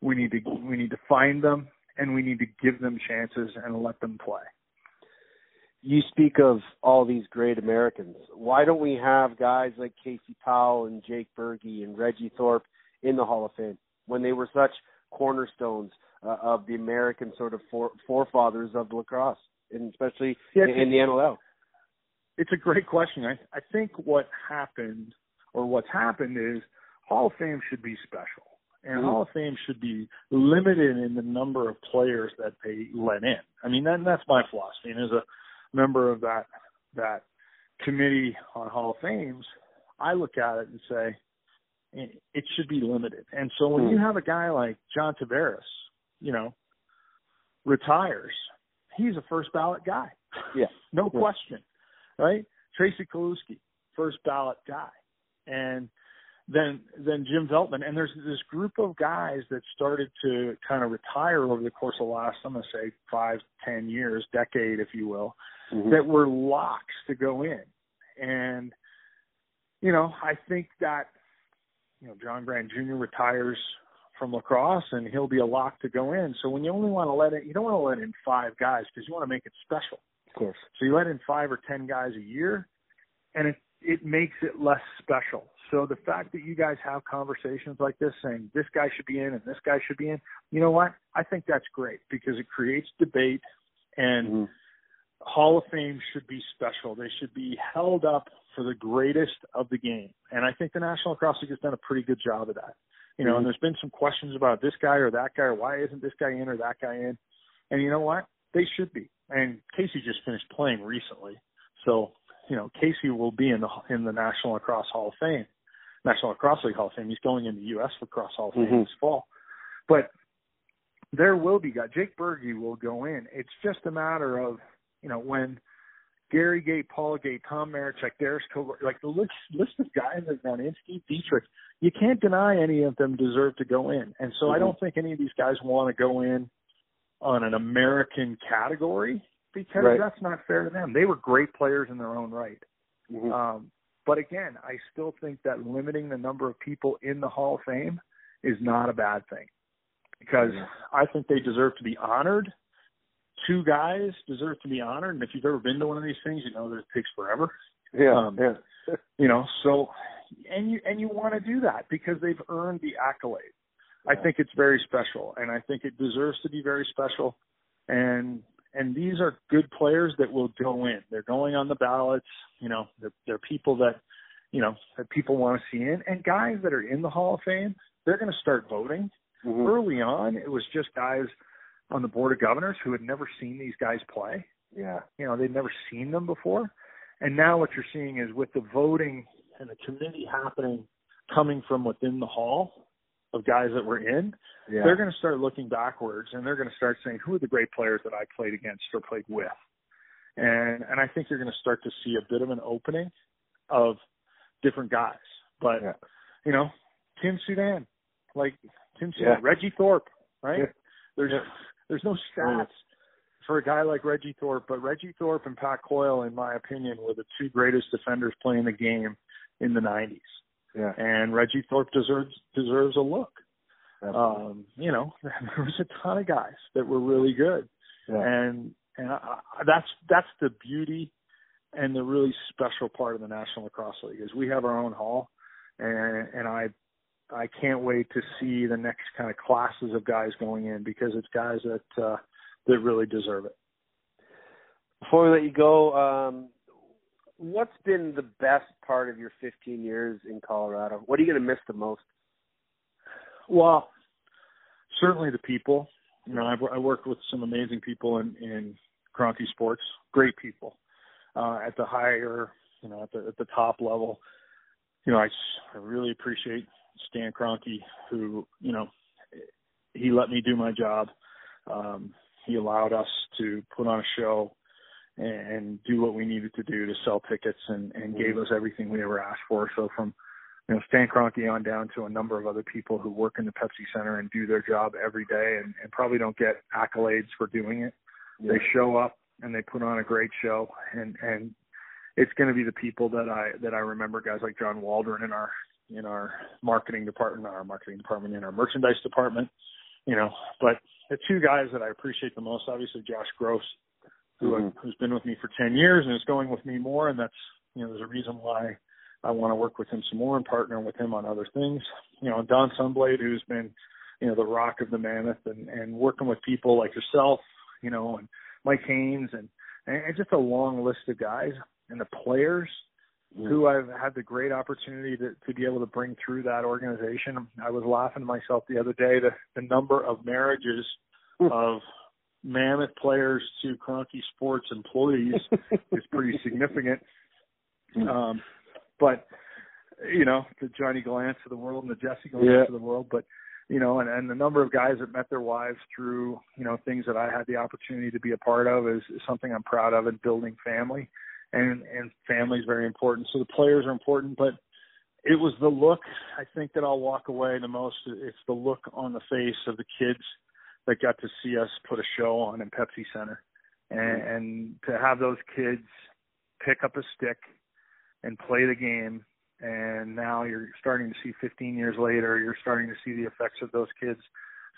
we need to we need to find them, and we need to give them chances and let them play. you speak of all these great Americans. Why don't we have guys like Casey Powell and Jake Berge and Reggie Thorpe in the Hall of Fame when they were such cornerstones uh, of the American sort of fore- forefathers of lacrosse, and especially Yeah, in, in the NLL? It's a great question. I, I think what happened or what's happened is Hall of Fame should be special. And Mhm. Hall of Fame should be limited in the number of players that they let in. I mean, that, that's my philosophy. And as a member of that that committee on Hall of Fames, I look at it and say it, should be limited. And so when you have a guy like John Tavares, you know, retires, he's a first ballot guy. Yeah. no Yeah. question, right? Tracey Kelusky, first ballot guy, and then then Jim Veltman, and there's this group of guys that started to kind of retire over the course of the last, I'm going to say five, ten years, decade, if you will, Mhm. that were locks to go in, and you know I think that you know John Grant Jr. retires from lacrosse and he'll be a lock to go in. So when you only want to let it, you don't want to let in five guys because you want to make it special. Of course. So you let in five or ten guys a year, and it it makes it less special. So the fact that you guys have conversations like this, saying this guy should be in and this guy should be in, you know what? I think that's great because it creates debate, and Mhm. Hall of Fame should be special. They should be held up for the greatest of the game, and I think the National Lacrosse League has done a pretty good job of that. You know, and there's been some questions about this guy or that guy, or why isn't this guy in or that guy in? And you know what? They should be. And Casey just finished playing recently, so you know Casey will be in the in the National Lacrosse Hall of Fame, National Lacrosse League Hall of Fame. He's going in the U.S. Lacrosse Hall of Fame Mhm. this fall, but there will be guys. Jake Berge will go in. It's just a matter of you know when Gary Gait, Paul Gait, Tom Marechek, Darius Kovar, like the list list of guys in, Steve Dietrich, you can't deny any of them deserve to go in. And so I Mhm. don't think any of these guys want to go in on an American category because Right. that's not fair to them. They were great players in their own right. Mhm. Um, but again, I still think that limiting the number of people in the Hall of Fame is not a bad thing because Yeah. I think they deserve to be honored. Two guys deserve to be honored, and if you've ever been to one of these things, you know that it takes forever. Yeah, Um, yeah. you know, so and you and you want to do that because they've earned the accolade. I think it's very special, and I think it deserves to be very special. And and these are good players that will go in. They're going on the ballots. You know, they're, they're people that you know that people want to see in, and guys that are in the Hall of Fame. They're going to start voting. Mhm. Early on, it was just guys on the board of governors who had never seen these guys play Yeah. you know they'd never seen them before and now what you're seeing is with the voting and the committee happening coming from within the hall of guys that were in Yeah. they're going to start looking backwards and they're going to start saying who are the great players that I played against or played with and and I think you're going to start to see a bit of an opening of different guys but Yeah. you know Tim Soudan like Tim Yeah. Soudan Reggie Thorpe right Yeah. there's Yeah. There's no stats for a guy like Reggie Thorpe, but Reggie Thorpe and Pat Coyle, in my opinion, were the two greatest defenders playing the game in the '90s. Yeah. And Reggie Thorpe deserves deserves a look. Absolutely. Um, you know, there was a ton of guys that were really good, yeah. and and I, I, that's that's the beauty and the really special part of the National Lacrosse League is we have our own hall, and and I I can't wait to see the next kind of classes of guys going in because it's guys that uh, that really deserve it. Before we let you go, um, what's been the best part of your 15 years in Colorado? What are you going to miss the most? Well, certainly the people. You know, I've I worked with some amazing people in in Kroenke Sports, great people uh, at the higher, you know, at the at the top level. You know, I, I really appreciate Stan Kroenke, who you know, he let me do my job. Um, he allowed us to put on a show and, and do what we needed to do to sell tickets, and and gave us everything we ever asked for. So from you know, Stan Kroenke on down to a number of other people who work in the Pepsi Center and do their job every day and, and probably don't get accolades for doing it. Yeah. They show up and they put on a great show and, and it's going to be the people that I, that I remember guys like John Waldron in our, in our marketing department, our marketing department, in our merchandise department, you know, but the two guys that I appreciate the most, obviously Josh Gross, who, Mhm. who's been with me for 10 years and is going with me more. And that's, you know, there's a reason why I want to work with him some more and partner with him on other things. You know, and Don Sunblade, who's been, you know, the rock of the mammoth and, and working with people like yourself, you know, and Mike Haynes and, and just a long list of guys and the players who I've had the great opportunity to, to be able to bring through that organization. I was laughing to myself the other day, the, the number of marriages of mammoth players to Kroenke Sports employees is pretty significant. Um, but you know, the Johnny Glance of the world and the Jesse Glance Yeah. of the world, but you know, and, and the number of guys that met their wives through, you know, things that I had the opportunity to be a part of is, is something I'm proud of in building family. And and family is very important. So the players are important, but it was the look I think that I'll walk away the most. It's the look on the face of the kids that got to see us put a show on in Pepsi Center, and, mm-hmm. and to have those kids pick up a stick and play the game. And now you're starting to see 15 years later, you're starting to see the effects of those kids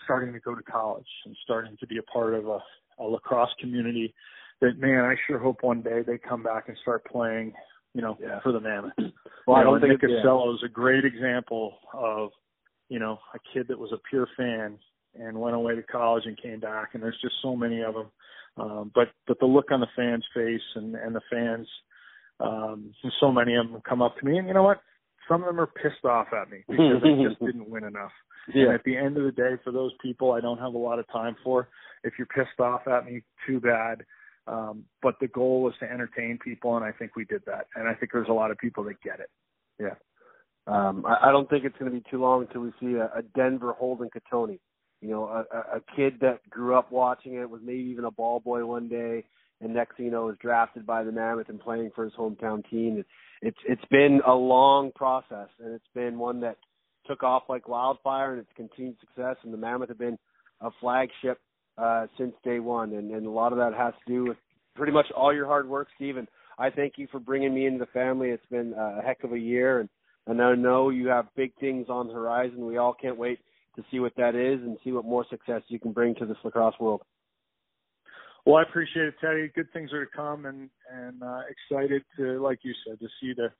starting to go to college and starting to be a part of a, a lacrosse community. That man, I sure hope one day they come back and start playing, you know, Yeah. for the Mammoth. Well, I You know, don't think Nick yeah. Is a great example of, you know, a kid that was a pure fan and went away to college and came back. And there's just so many of them. Um, but but the look on the fans' face and and the fans, um, so many of them come up to me, and you know what? Some of them are pissed off at me because I just didn't win enough. And Yeah. at the end of the day, for those people, I don't have a lot of time for. If you're pissed off at me, too bad. Um, but the goal was to entertain people, and I think we did that. And I think there's a lot of people that get it. Yeah. Um, I, I don't think it's going to be too long until we see a, a Denver Holden Cattoni. You know, a, a, a kid that grew up watching it, was maybe even a ball boy one day, and next thing you know, is drafted by the Mammoth and playing for his hometown team. It, it's it's been a long process, and it's been one that took off like wildfire, and it's continued success. And the Mammoth have been a flagship uh, since day one, and, and a lot of that has to do with pretty much all your hard work, Stephen. I thank you for bringing me into the family. It's been a heck of a year, and and I know you have big things on the horizon. We all can't wait to see what that is and see what more success you can bring to this lacrosse world. Well, I appreciate it, Teddy. Good things are to come, and and uh, excited to, like you said, to see the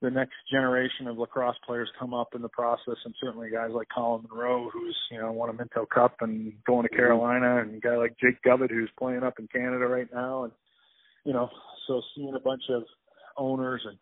the next generation of lacrosse players come up in the process, and certainly guys like Colin Monroe, who's you know won a Minto Cup and going to mm-hmm. Carolina, and a guy like Jake Govett, who's playing up in Canada right now, and you know, so seeing a bunch of owners and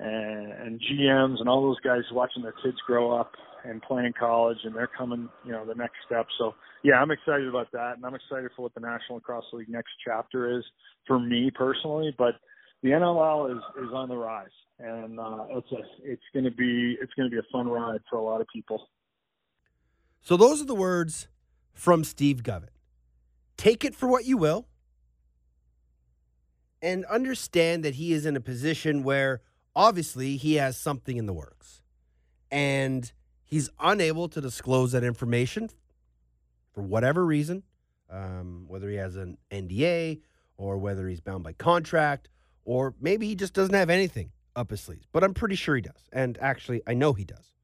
and, and GMs and all those guys watching their kids grow up and playing college, and they're coming, you know, the next step. So yeah, I'm excited about that, and I'm excited for what the National Lacrosse League next chapter is for me personally. But the NLL is is on the rise, and uh, it's a it's going to be it's going to be a fun ride for a lot of people. So those are the words from Steve Govett. Take it for what you will, and understand that he is in a position where obviously he has something in the works, and he's unable to disclose that information for whatever reason, um, whether he has an NDA or whether he's bound by contract or maybe he just doesn't have anything up his sleeves. But I'm pretty sure he does. And actually, I know he does.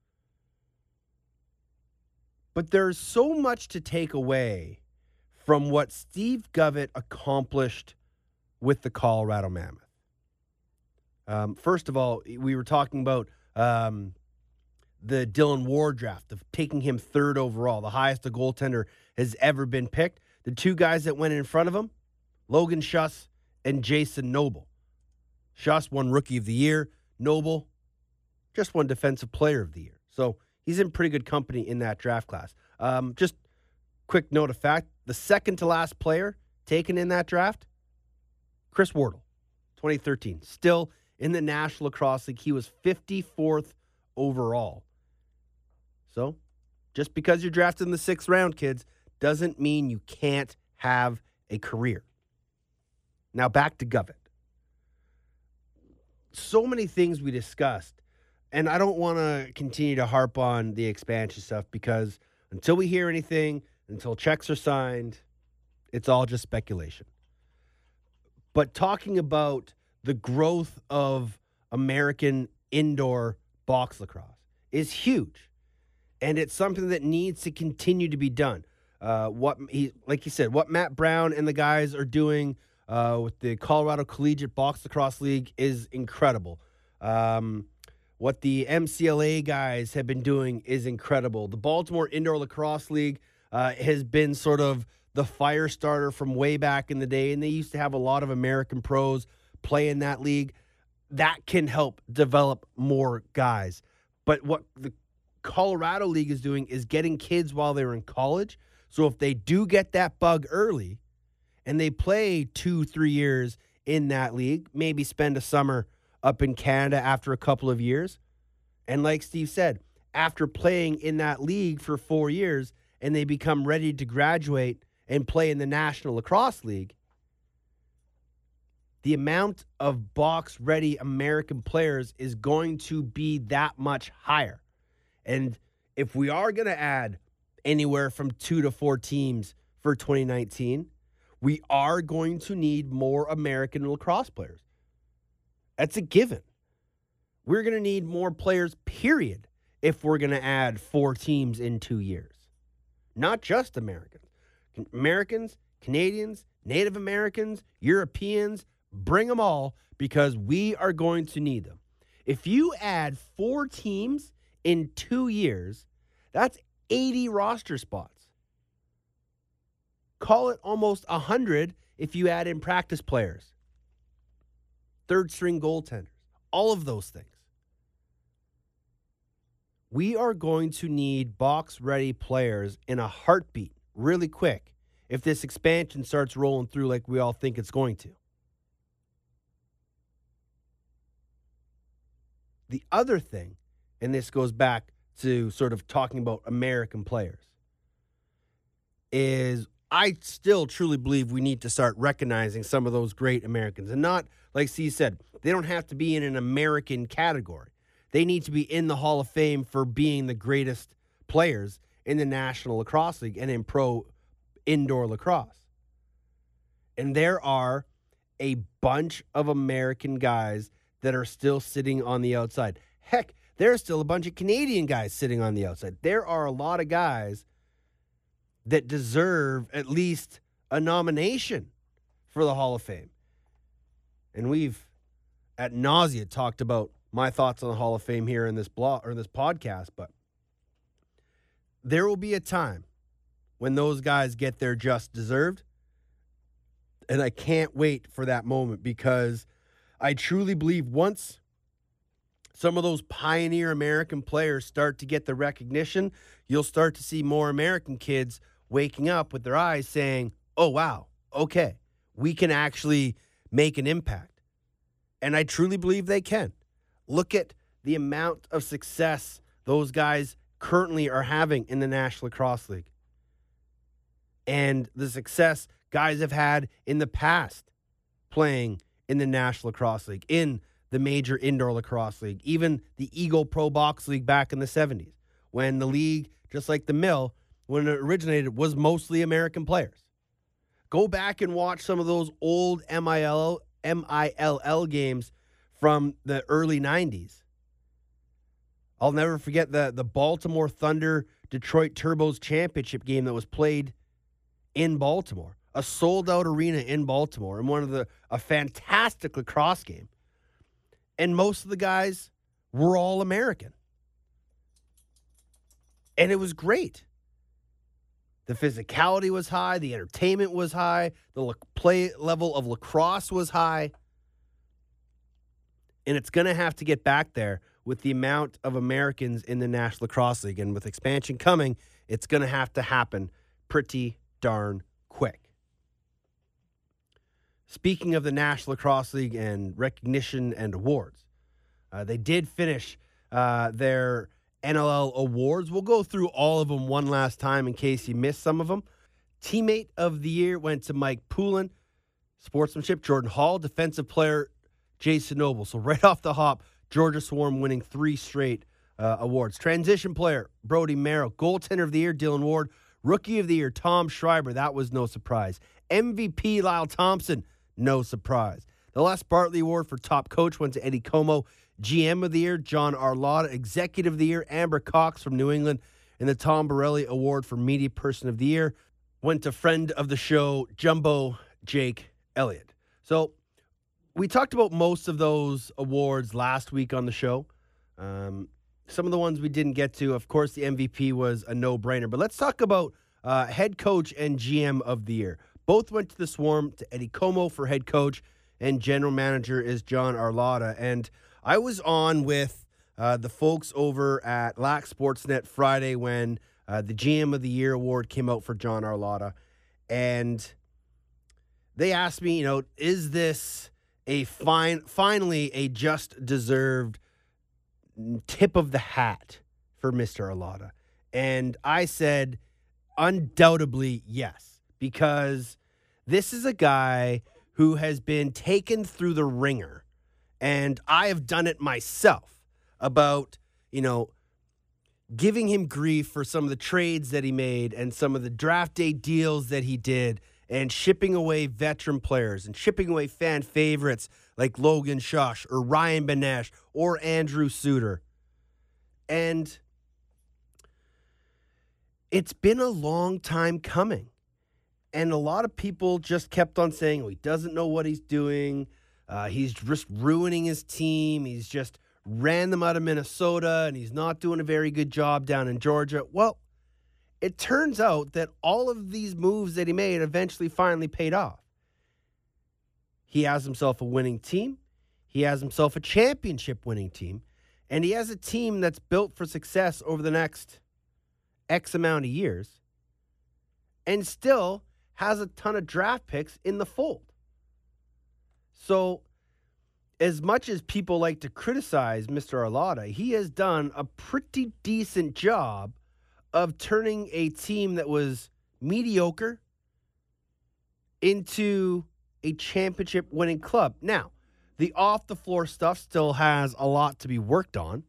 But there's so much to take away from what Steve Govett accomplished with the Colorado Mammoth. Um, first of all, we were talking about um, the Dillon Ward draft of taking him third overall, the highest a goaltender has ever been picked. The two guys that went in front of him, Logan Schuss and Jason Noble. Schuss won Rookie of the Year. Noble just won Defensive Player of the Year. So he's in pretty good company in that draft class. Um, just quick note of fact: the second to last player taken in that draft, Chris Wardle, 2013, still in the National Lacrosse League. He was 54th overall. So, just because you're drafted in the sixth round, kids, doesn't mean you can't have a career. Now back to Govett. So many things we discussed, and I don't want to continue to harp on the expansion stuff because until we hear anything, until checks are signed, it's all just speculation. But talking about the growth of American indoor box lacrosse is huge. And it's something that needs to continue to be done. Uh, what he, like you said, what Matt Brown and the guys are doing uh, with the Colorado Collegiate Box Lacrosse League is incredible. Um, what the MCLA guys have been doing is incredible. The Baltimore Indoor Lacrosse League uh, has been sort of the fire starter from way back in the day, and they used to have a lot of American pros play in that league. That can help develop more guys. But what the Colorado League is doing is getting kids while they're in college. So if they do get that bug early and they play two, three years in that league, maybe spend a summer up in Canada after a couple of years. And like Steve said, after playing in that league for four years and they become ready to graduate and play in the National Lacrosse League, the amount of box ready American players is going to be that much higher. And if we are going to add anywhere from two to four teams for 2019, we are going to need more American lacrosse players. That's a given. We're going to need more players, period, if we're going to add four teams in two years. Not just Americans. Americans, Canadians, Native Americans, Europeans, Bring them all because we are going to need them. If you add four teams in two years, that's 80 roster spots. Call it almost 100 if you add in practice players, third string goaltenders, all of those things. We are going to need box ready players in a heartbeat really quick if this expansion starts rolling through like we all think it's going to. The other thing, and this goes back to sort of talking about American players, is I still truly believe we need to start recognizing some of those great Americans. And not, like Steve said, they don't have to be in an American category. They need to be in the Hall of Fame for being the greatest players in the National Lacrosse League and in pro indoor lacrosse. And there are a bunch of American guys that are still sitting on the outside. Heck, there's still a bunch of Canadian guys sitting on the outside. There are a lot of guys that deserve at least a nomination for the Hall of Fame. And we've at nausea talked about my thoughts on the Hall of Fame here in this blog or in this podcast, but there will be a time when those guys get their just deserved. And I can't wait for that moment because I truly believe once some of those pioneer American players start to get the recognition, you'll start to see more American kids waking up with their eyes saying, oh, wow, okay, we can actually make an impact. And I truly believe they can. Look at the amount of success those guys currently are having in the National Lacrosse League and the success guys have had in the past playing in the National Lacrosse League, in the major indoor lacrosse league, even the Eagle Pro Box League back in the 70s, when the league, just like the MILL, when it originated, was mostly American players. Go back and watch some of those old MIL, MILL games from the early 90s. I'll never forget the, the Baltimore Thunder Detroit Turbos championship game that was played in Baltimore, a sold out arena in Baltimore, and one of the a fantastic lacrosse game and most of the guys were all American. And it was great. The physicality was high, the entertainment was high, the play level of lacrosse was high. And it's going to have to get back there with the amount of Americans in the National Lacrosse League. And with expansion coming, it's going to have to happen pretty darn quick. Speaking of the National Lacrosse League and recognition and awards, uh, they did finish uh, their NLL awards. We'll go through all of them one last time in case you missed some of them. Teammate of the year went to Mike Poulin. Sportsmanship, Jordan Hall. Defensive player, Jason Noble. So right off the hop, Georgia Swarm winning three straight uh, awards. Transition player, Brody Merrill. Goaltender of the year, Dillon Ward. Rookie of the year, Tom Schreiber. That was no surprise. MVP, Lyle Thompson. No surprise. The Les Bartley Award for top coach went to Eddie Comeau. GM of the year, John Arlotta. Executive of the year, Amber Cox from New England. And the Tom Borelli Award for Media Person of the Year went to friend of the show, Jumbo Jake Elliott. So we talked about most of those awards last week on the show. Um, some of the ones we didn't get to, of course, the MVP was a no brainer. But let's talk about uh, head coach and GM of the year. Both went to the Swarm to Eddie Comeau for head coach, and general manager is John Arlotta. And I was on with uh, the folks over at Lax Sportsnet Friday when uh, the GM of the Year award came out for John Arlotta. And they asked me, you know, is this a fine, finally a just deserved tip of the hat for Mr. Arlotta? And I said, undoubtedly yes because this is a guy who has been taken through the ringer. And I have done it myself about, you know, giving him grief for some of the trades that he made and some of the draft day deals that he did and shipping away veteran players and shipping away fan favorites like Logan Schuss or Ryan Benesch or Andrew Suter. And it's been a long time coming. And a lot of people just kept on saying, oh, he doesn't know what he's doing. Uh, he's just ruining his team. He's just ran them out of Minnesota and he's not doing a very good job down in Georgia. Well, it turns out that all of these moves that he made eventually finally paid off. He has himself a winning team, he has himself a championship winning team, and he has a team that's built for success over the next X amount of years. And still, has a ton of draft picks in the fold. So, as much as people like to criticize Mr. Arlotta, he has done a pretty decent job of turning a team that was mediocre into a championship winning club. Now, the off the floor stuff still has a lot to be worked on.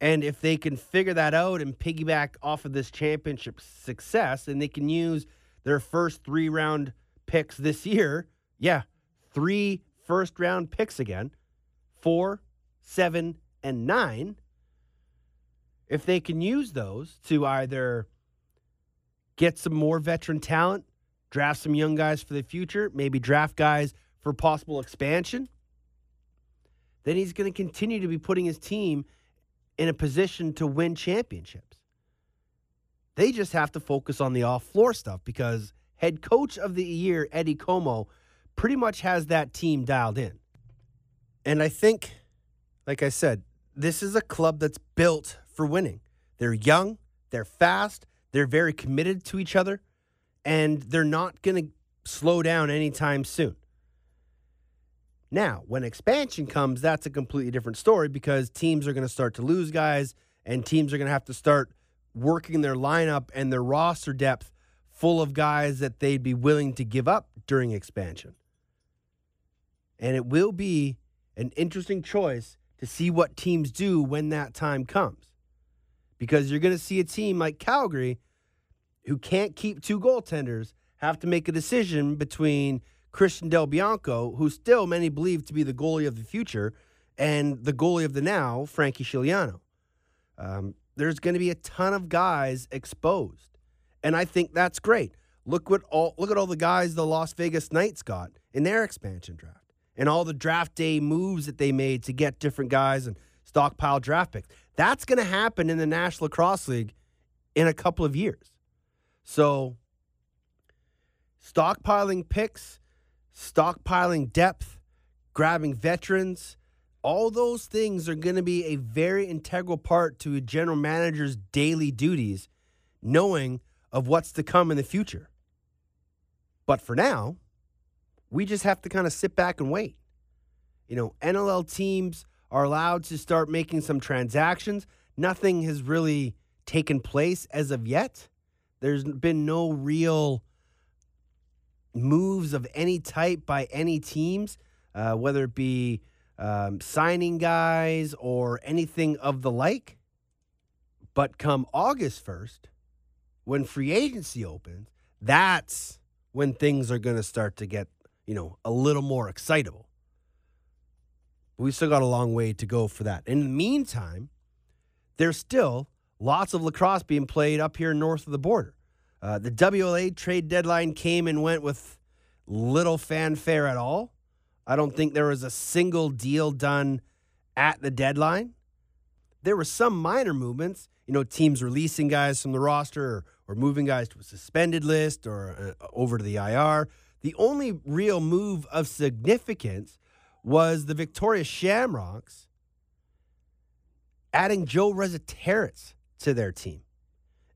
And if they can figure that out and piggyback off of this championship success, and they can use their first three round picks this year. Yeah, three first round picks again four, seven, and nine. If they can use those to either get some more veteran talent, draft some young guys for the future, maybe draft guys for possible expansion, then he's going to continue to be putting his team in a position to win championships. They just have to focus on the off floor stuff because head coach of the year, Eddie Comeau, pretty much has that team dialed in. And I think, like I said, this is a club that's built for winning. They're young, they're fast, they're very committed to each other, and they're not going to slow down anytime soon. Now, when expansion comes, that's a completely different story because teams are going to start to lose guys and teams are going to have to start working their lineup and their roster depth full of guys that they'd be willing to give up during expansion. And it will be an interesting choice to see what teams do when that time comes. Because you're going to see a team like Calgary who can't keep two goaltenders have to make a decision between Christian Del Bianco, who still many believe to be the goalie of the future, and the goalie of the now, Frankie Scigliano. Um, there's going to be a ton of guys exposed, and I think that's great. Look what all look at all the guys the Las Vegas Knights got in their expansion draft, and all the draft day moves that they made to get different guys and stockpile draft picks. That's going to happen in the National Lacrosse League in a couple of years. So, stockpiling picks stockpiling depth, grabbing veterans, all those things are going to be a very integral part to a general manager's daily duties, knowing of what's to come in the future. But for now, we just have to kind of sit back and wait. You know, NLL teams are allowed to start making some transactions. Nothing has really taken place as of yet. There's been no real moves of any type by any teams, uh, whether it be um, signing guys or anything of the like. But come August 1st, when free agency opens, that's when things are going to start to get, you know, a little more excitable. We still got a long way to go for that. In the meantime, there's still lots of lacrosse being played up here north of the border. Uh, the WLA trade deadline came and went with little fanfare at all. I don't think there was a single deal done at the deadline. There were some minor movements, you know, teams releasing guys from the roster or, or moving guys to a suspended list or uh, over to the IR. The only real move of significance was the Victoria Shamrocks adding Joe Resetarits to their team.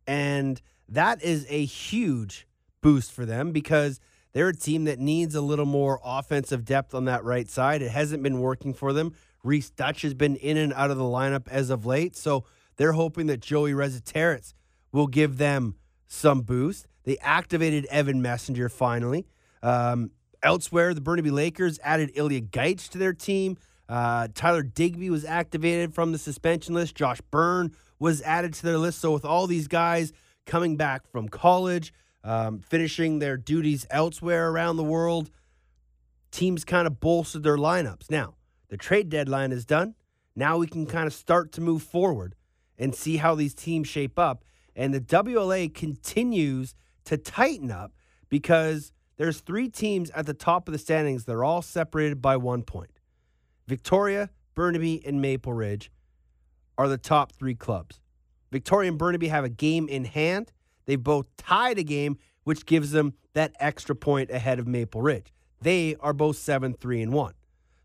And that is a huge boost for them because they're a team that needs a little more offensive depth on that right side. It hasn't been working for them. Reese Dutch has been in and out of the lineup as of late. So they're hoping that Joey Resetarits will give them some boost. They activated Evan Messenger finally. Um, elsewhere, the Burnaby Lakers added Ilya Gaich to their team. Uh, Tyler Digby was activated from the suspension list. Josh Byrne was added to their list. So, with all these guys coming back from college, um, finishing their duties elsewhere around the world, teams kind of bolstered their lineups. Now, the trade deadline is done. Now we can kind of start to move forward and see how these teams shape up. And the WLA continues to tighten up because there's three teams at the top of the standings. that are all separated by one point. Victoria, Burnaby, and Maple Ridge are the top three clubs. Victoria and Burnaby have a game in hand. They both tied a game, which gives them that extra point ahead of Maple Ridge. They are both 7 3 and 1.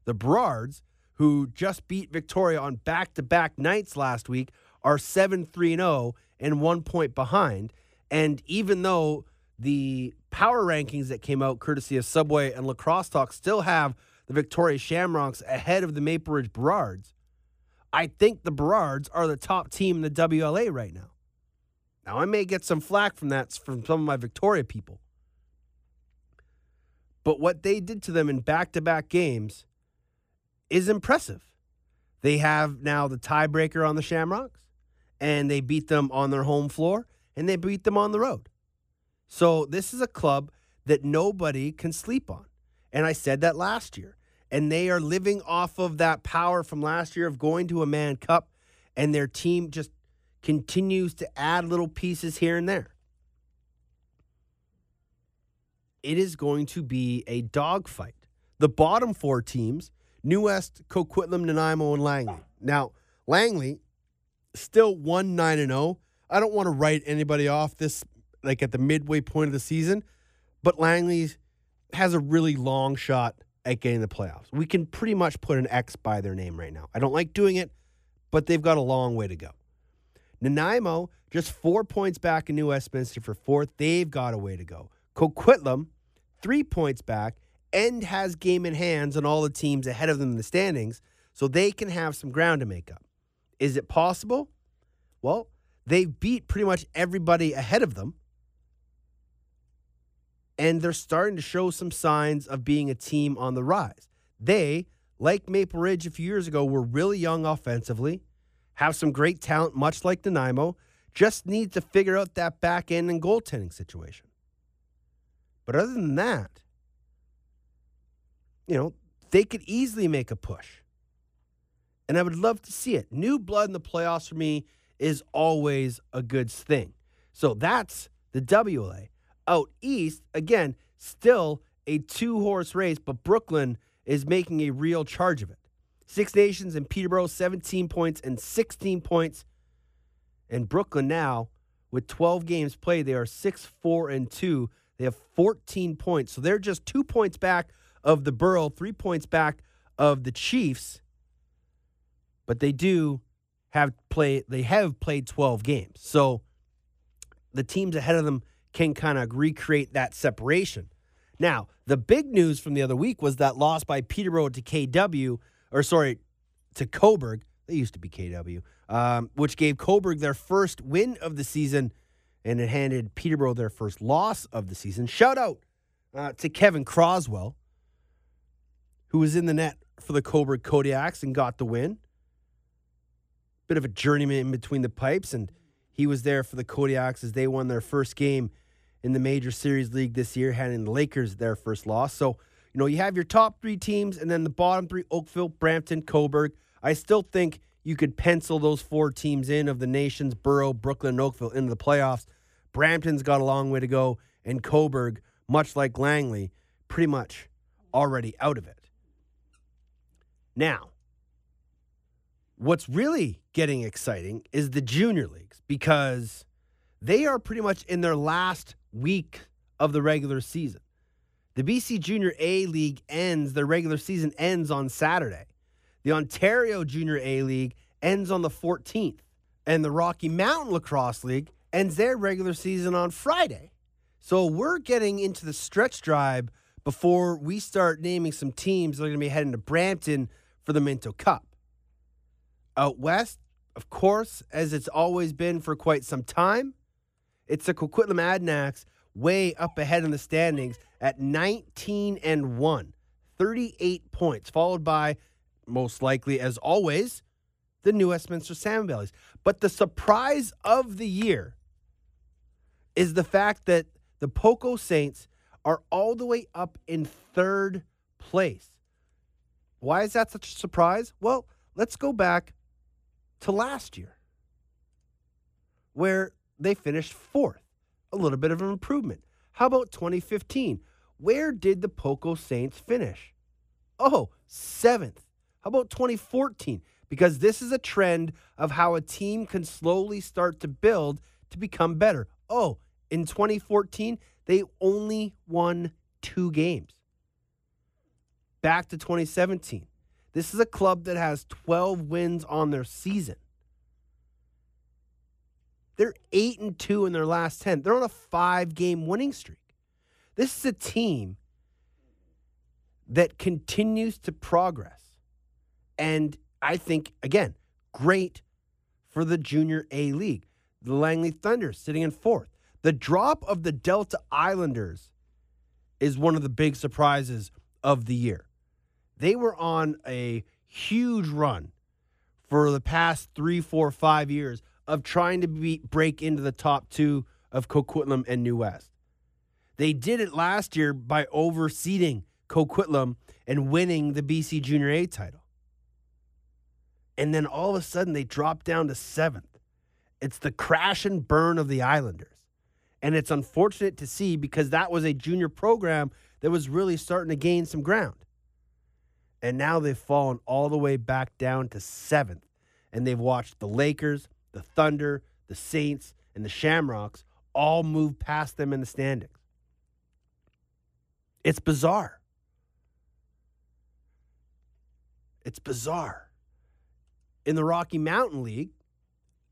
The Burrards, who just beat Victoria on back to back nights last week, are 7 3 0 and one point behind. And even though the power rankings that came out courtesy of Subway and Lacrosse Talk still have the Victoria Shamrocks ahead of the Maple Ridge Burrards, I think the Burrards are the top team in the WLA right now. Now, I may get some flack from that from some of my Victoria people. But what they did to them in back to back games is impressive. They have now the tiebreaker on the Shamrocks, and they beat them on their home floor, and they beat them on the road. So this is a club that nobody can sleep on. And I said that last year and they are living off of that power from last year of going to a Mann Cup, and their team just continues to add little pieces here and there. it is going to be a dogfight. The bottom four teams New West, Coquitlam, Nanaimo, and Langley. Now, Langley still 1 9 and 0. I don't want to write anybody off this like at the midway point of the season, but Langley has a really long shot at getting the playoffs. We can pretty much put an X by their name right now. I don't like doing it, but they've got a long way to go. Nanaimo, just four points back in New Westminster for fourth. They've got a way to go. Coquitlam, three points back, and has game in hands on all the teams ahead of them in the standings, so they can have some ground to make up. Is it possible? Well, they've beat pretty much everybody ahead of them. And they're starting to show some signs of being a team on the rise. They, like Maple Ridge a few years ago, were really young offensively, have some great talent, much like Nanaimo, just need to figure out that back end and goaltending situation. But other than that, you know, they could easily make a push. And I would love to see it. New blood in the playoffs for me is always a good thing. So that's the WLA. Out east, again, still a two horse race, but Brooklin is making a real charge of it. Six Nations and Peterborough, 17 points and 16 points. And Brooklin now, with 12 games played, they are 6 4 and 2. They have 14 points. So they're just two points back of the Borough, three points back of the Chiefs. But they do have played they have played 12 games. So the teams ahead of them can kind of recreate that separation. Now, the big news from the other week was that loss by Peterborough to KW, or sorry, to Cobourg. They used to be KW, um, which gave Cobourg their first win of the season, and it handed Peterborough their first loss of the season. Shout out uh, to Kevin Croswell, who was in the net for the Cobourg Kodiaks and got the win. Bit of a journeyman in between the pipes, and he was there for the Kodiaks as they won their first game in the Major Series League this year, handing the Lakers their first loss. So, you know, you have your top three teams and then the bottom three Oakville, Brampton, Cobourg. I still think you could pencil those four teams in of the nation's Borough, Brooklin, and Oakville into the playoffs. Brampton's got a long way to go, and Cobourg, much like Langley, pretty much already out of it. Now, what's really getting exciting is the junior leagues because they are pretty much in their last week of the regular season. The BC Junior A League ends, their regular season ends on Saturday. The Ontario Junior A League ends on the 14th. And the Rocky Mountain Lacrosse League ends their regular season on Friday. So we're getting into the stretch drive before we start naming some teams that are going to be heading to Brampton for the Minto Cup. Out west, of course, as it's always been for quite some time, it's the Coquitlam Adanacs way up ahead in the standings at 19 and 1, 38 points, followed by, most likely, as always, the New Westminster Salmon Bellies. But the surprise of the year is the fact that the Poco Saints are all the way up in third place. Why is that such a surprise? Well, let's go back to last year, where they finished fourth. A little bit of an improvement. How about 2015? Where did the Poco Saints finish? Oh, seventh. How about 2014? Because this is a trend of how a team can slowly start to build to become better. Oh, in 2014, they only won two games back to 2017. This is a club that has 12 wins on their season. They're 8 and 2 in their last 10. They're on a 5-game winning streak. This is a team that continues to progress. And I think again, great for the Junior A League. The Langley Thunder sitting in fourth. The drop of the Delta Islanders is one of the big surprises of the year. They were on a huge run for the past three, four, five years of trying to be, break into the top two of Coquitlam and New West. They did it last year by overseeding Coquitlam and winning the BC Junior A title. And then all of a sudden they dropped down to seventh. It's the crash and burn of the Islanders. And it's unfortunate to see because that was a junior program that was really starting to gain some ground. And now they've fallen all the way back down to seventh. And they've watched the Lakers, the Thunder, the Saints, and the Shamrocks all move past them in the standings. It's bizarre. It's bizarre. In the Rocky Mountain League,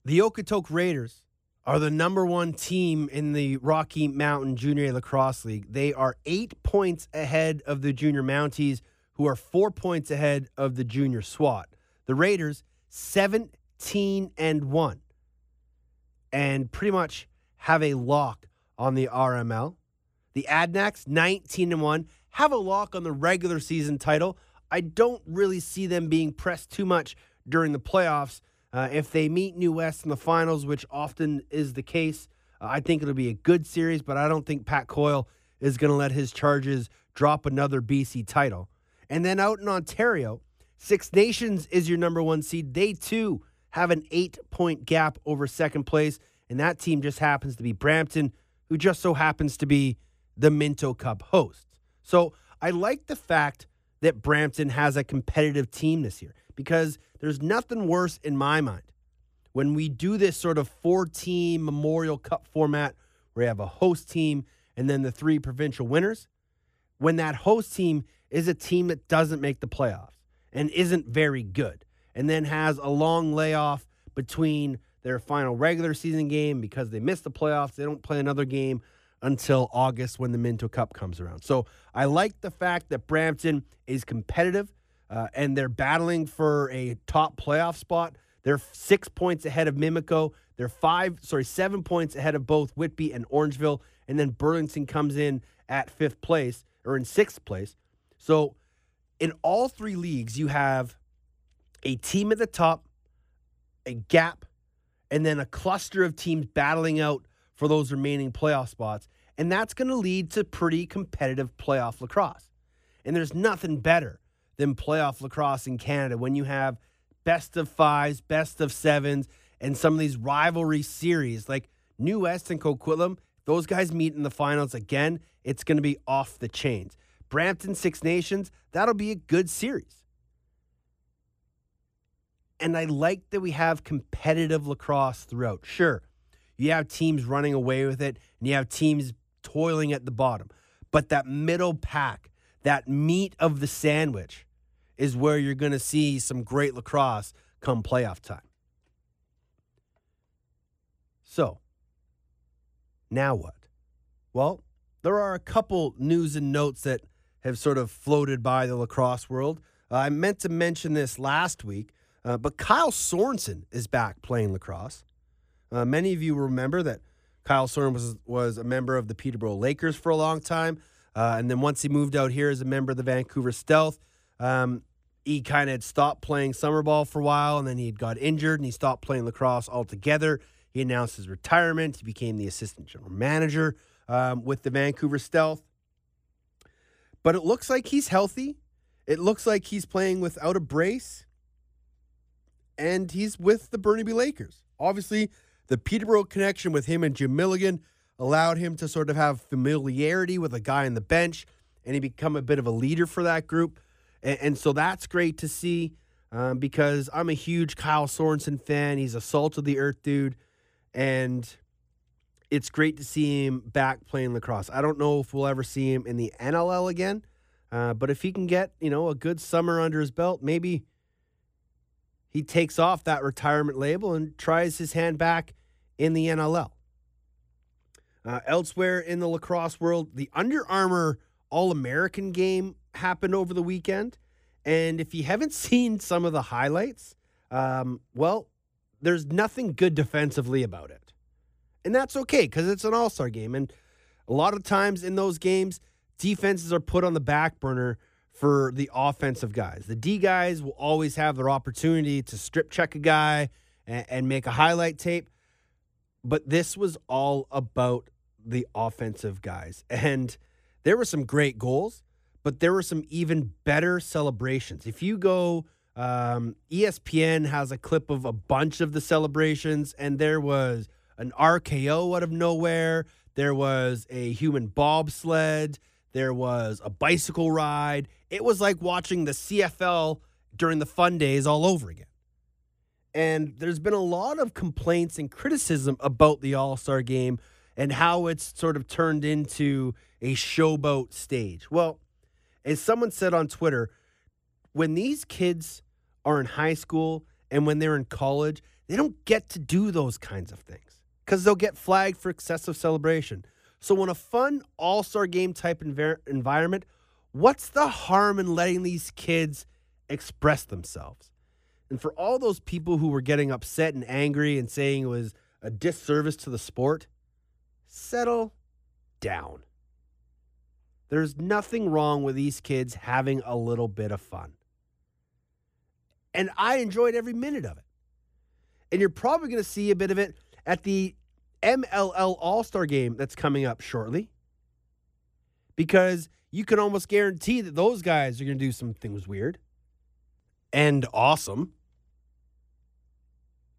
the Okotoks Raiders are the number one team in the Rocky Mountain Junior Lacrosse League. They are eight points ahead of the Junior Mounties, who are four points ahead of the Junior SWAT. The Raiders, 17 and 1, and pretty much have a lock on the RML. The Adanacs, 19 and 1, have a lock on the regular season title. I don't really see them being pressed too much during the playoffs uh, if they meet New West in the finals, which often is the case, uh, I think it'll be a good series, but I don't think Pat Coyle is going to let his charges drop another BC title. And then out in Ontario, Six Nations is your number one seed. They too have an eight point gap over second place, and that team just happens to be Brampton, who just so happens to be the Minto Cup hosts. So I like the fact that Brampton has a competitive team this year because there's nothing worse in my mind when we do this sort of four team Memorial Cup format where you have a host team and then the three provincial winners. When that host team is a team that doesn't make the playoffs and isn't very good and then has a long layoff between their final regular season game because they missed the playoffs. They don't play another game until August when the Minto Cup comes around. So I like the fact that Brampton is competitive uh, and they're battling for a top playoff spot. They're six points ahead of Mimico. They're five, sorry, seven points ahead of both Whitby and Orangeville. And then Burlington comes in at fifth place or in sixth place. So in all three leagues, you have a team at the top, a gap, and then a cluster of teams battling out for those remaining playoff spots. And that's going to lead to pretty competitive playoff lacrosse. And there's nothing better than playoff lacrosse in Canada when you have best of fives, best of sevens, and some of these rivalry series like New West and Coquitlam. Those guys meet in the finals again. It's going to be off the chains. Brampton Six Nations, that'll be a good series. And I like that we have competitive lacrosse throughout. Sure, you have teams running away with it, and you have teams toiling at the bottom. But that middle pack, that meat of the sandwich, is where you're going to see some great lacrosse come playoff time. So, now what? Well, there are a couple news and notes that have sort of floated by the lacrosse world. Uh, I meant to mention this last week, uh, but Kyle Sorensen is back playing lacrosse. Uh, many of you remember that Kyle Sorensen was, was a member of the Peterborough Lakers for a long time. Uh, and then once he moved out here as a member of the Vancouver Stealth, um, he kind of stopped playing summer ball for a while and then he got injured and he stopped playing lacrosse altogether. He announced his retirement. He became the assistant general manager um, with the Vancouver Stealth. But it looks like he's healthy. It looks like he's playing without a brace. And he's with the Burnaby Lakers. Obviously, the Peterborough connection with him and Jim Milligan allowed him to sort of have familiarity with a guy on the bench and he become a bit of a leader for that group. And, and so that's great to see um, because I'm a huge Kyle Sorensen fan. He's a salt of the earth dude. And it's great to see him back playing lacrosse. I don't know if we'll ever see him in the NLL again, uh, but if he can get, you know, a good summer under his belt, maybe he takes off that retirement label and tries his hand back in the NLL. Uh, elsewhere in the lacrosse world, the Under Armour All American game happened over the weekend. And if you haven't seen some of the highlights, um, well, there's nothing good defensively about it. And that's okay because it's an all star game. And a lot of times in those games, defenses are put on the back burner for the offensive guys. The D guys will always have their opportunity to strip check a guy and, and make a highlight tape. But this was all about the offensive guys. And there were some great goals but there were some even better celebrations. If you go, um, ESPN has a clip of a bunch of the celebrations, and there was an RKO out of nowhere. there was a human bobsled, there was a bicycle ride. It was like watching the CFL during the fun days all over again. And there's been a lot of complaints and criticism about the All Star game and how it's sort of turned into a showboat stage. Well, as someone said on Twitter, when these kids are in high school and when they're in college, they don't get to do those kinds of things because they'll get flagged for excessive celebration. So, when a fun all star game type envir- environment, what's the harm in letting these kids express themselves? And for all those people who were getting upset and angry and saying it was a disservice to the sport, settle down. There's nothing wrong with these kids having a little bit of fun. And I enjoyed every minute of it. And you're probably going to see a bit of it at the MLL All Star game that's coming up shortly. Because you can almost guarantee that those guys are going to do some things weird and awesome.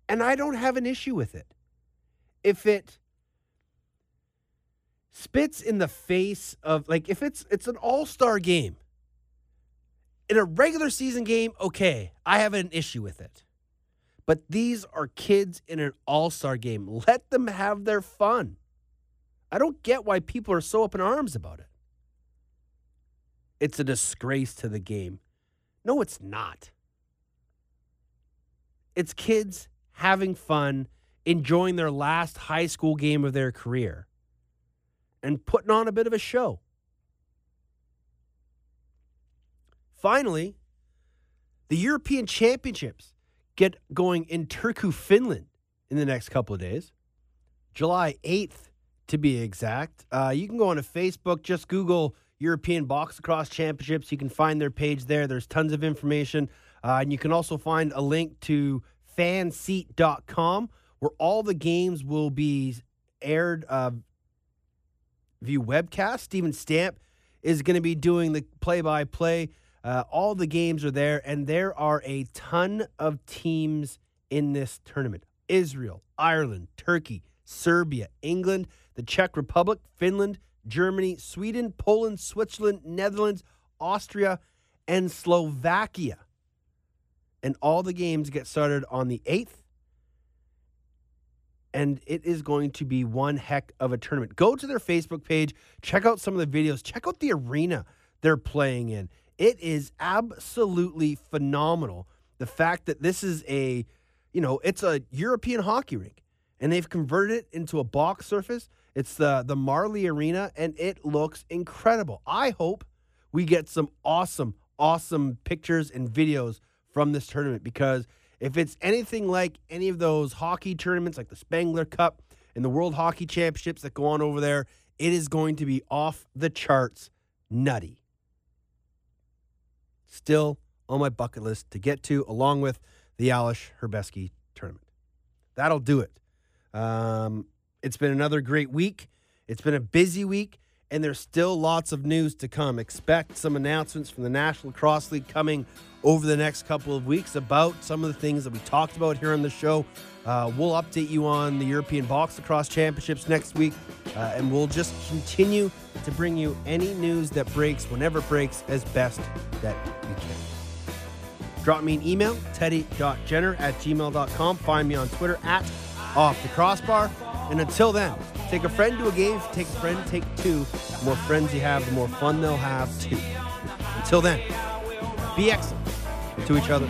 And I don't have an issue with it. If it spits in the face of like if it's it's an all-star game. In a regular season game, okay, I have an issue with it. But these are kids in an all-star game. Let them have their fun. I don't get why people are so up in arms about it. It's a disgrace to the game. No, it's not. It's kids having fun, enjoying their last high school game of their career and putting on a bit of a show. Finally, the European Championships get going in Turku, Finland in the next couple of days. July 8th, to be exact. Uh, you can go on onto Facebook, just Google European Box Lacrosse Championships. You can find their page there. There's tons of information. Uh, and you can also find a link to fanseat.com where all the games will be aired uh, view webcast. Steven Stamp is going to be doing the play by play. Uh, all the games are there, and there are a ton of teams in this tournament Israel, Ireland, Turkey, Serbia, England, the Czech Republic, Finland, Germany, Sweden, Poland, Switzerland, Netherlands, Austria, and Slovakia. And all the games get started on the 8th and it is going to be one heck of a tournament. Go to their Facebook page, check out some of the videos, check out the arena they're playing in. It is absolutely phenomenal. The fact that this is a, you know, it's a European hockey rink and they've converted it into a box surface. It's the the Marley Arena and it looks incredible. I hope we get some awesome awesome pictures and videos from this tournament because if it's anything like any of those hockey tournaments like the Spengler Cup and the World Hockey Championships that go on over there, it is going to be off the charts nutty. Still on my bucket list to get to, along with the Aleš Hřebeský tournament. That'll do it. Um, it's been another great week. It's been a busy week, and there's still lots of news to come. Expect some announcements from the National Lacrosse League coming over the next couple of weeks about some of the things that we talked about here on the show. Uh, we'll update you on the European Box Lacrosse Championships next week, uh, and we'll just continue to bring you any news that breaks whenever it breaks as best that we can. Drop me an email, teddy.jenner at gmail.com. Find me on Twitter at off the crossbar. And until then, take a friend to a game. Take a friend, take two. The more friends you have, the more fun they'll have too. Until then, be excellent to each other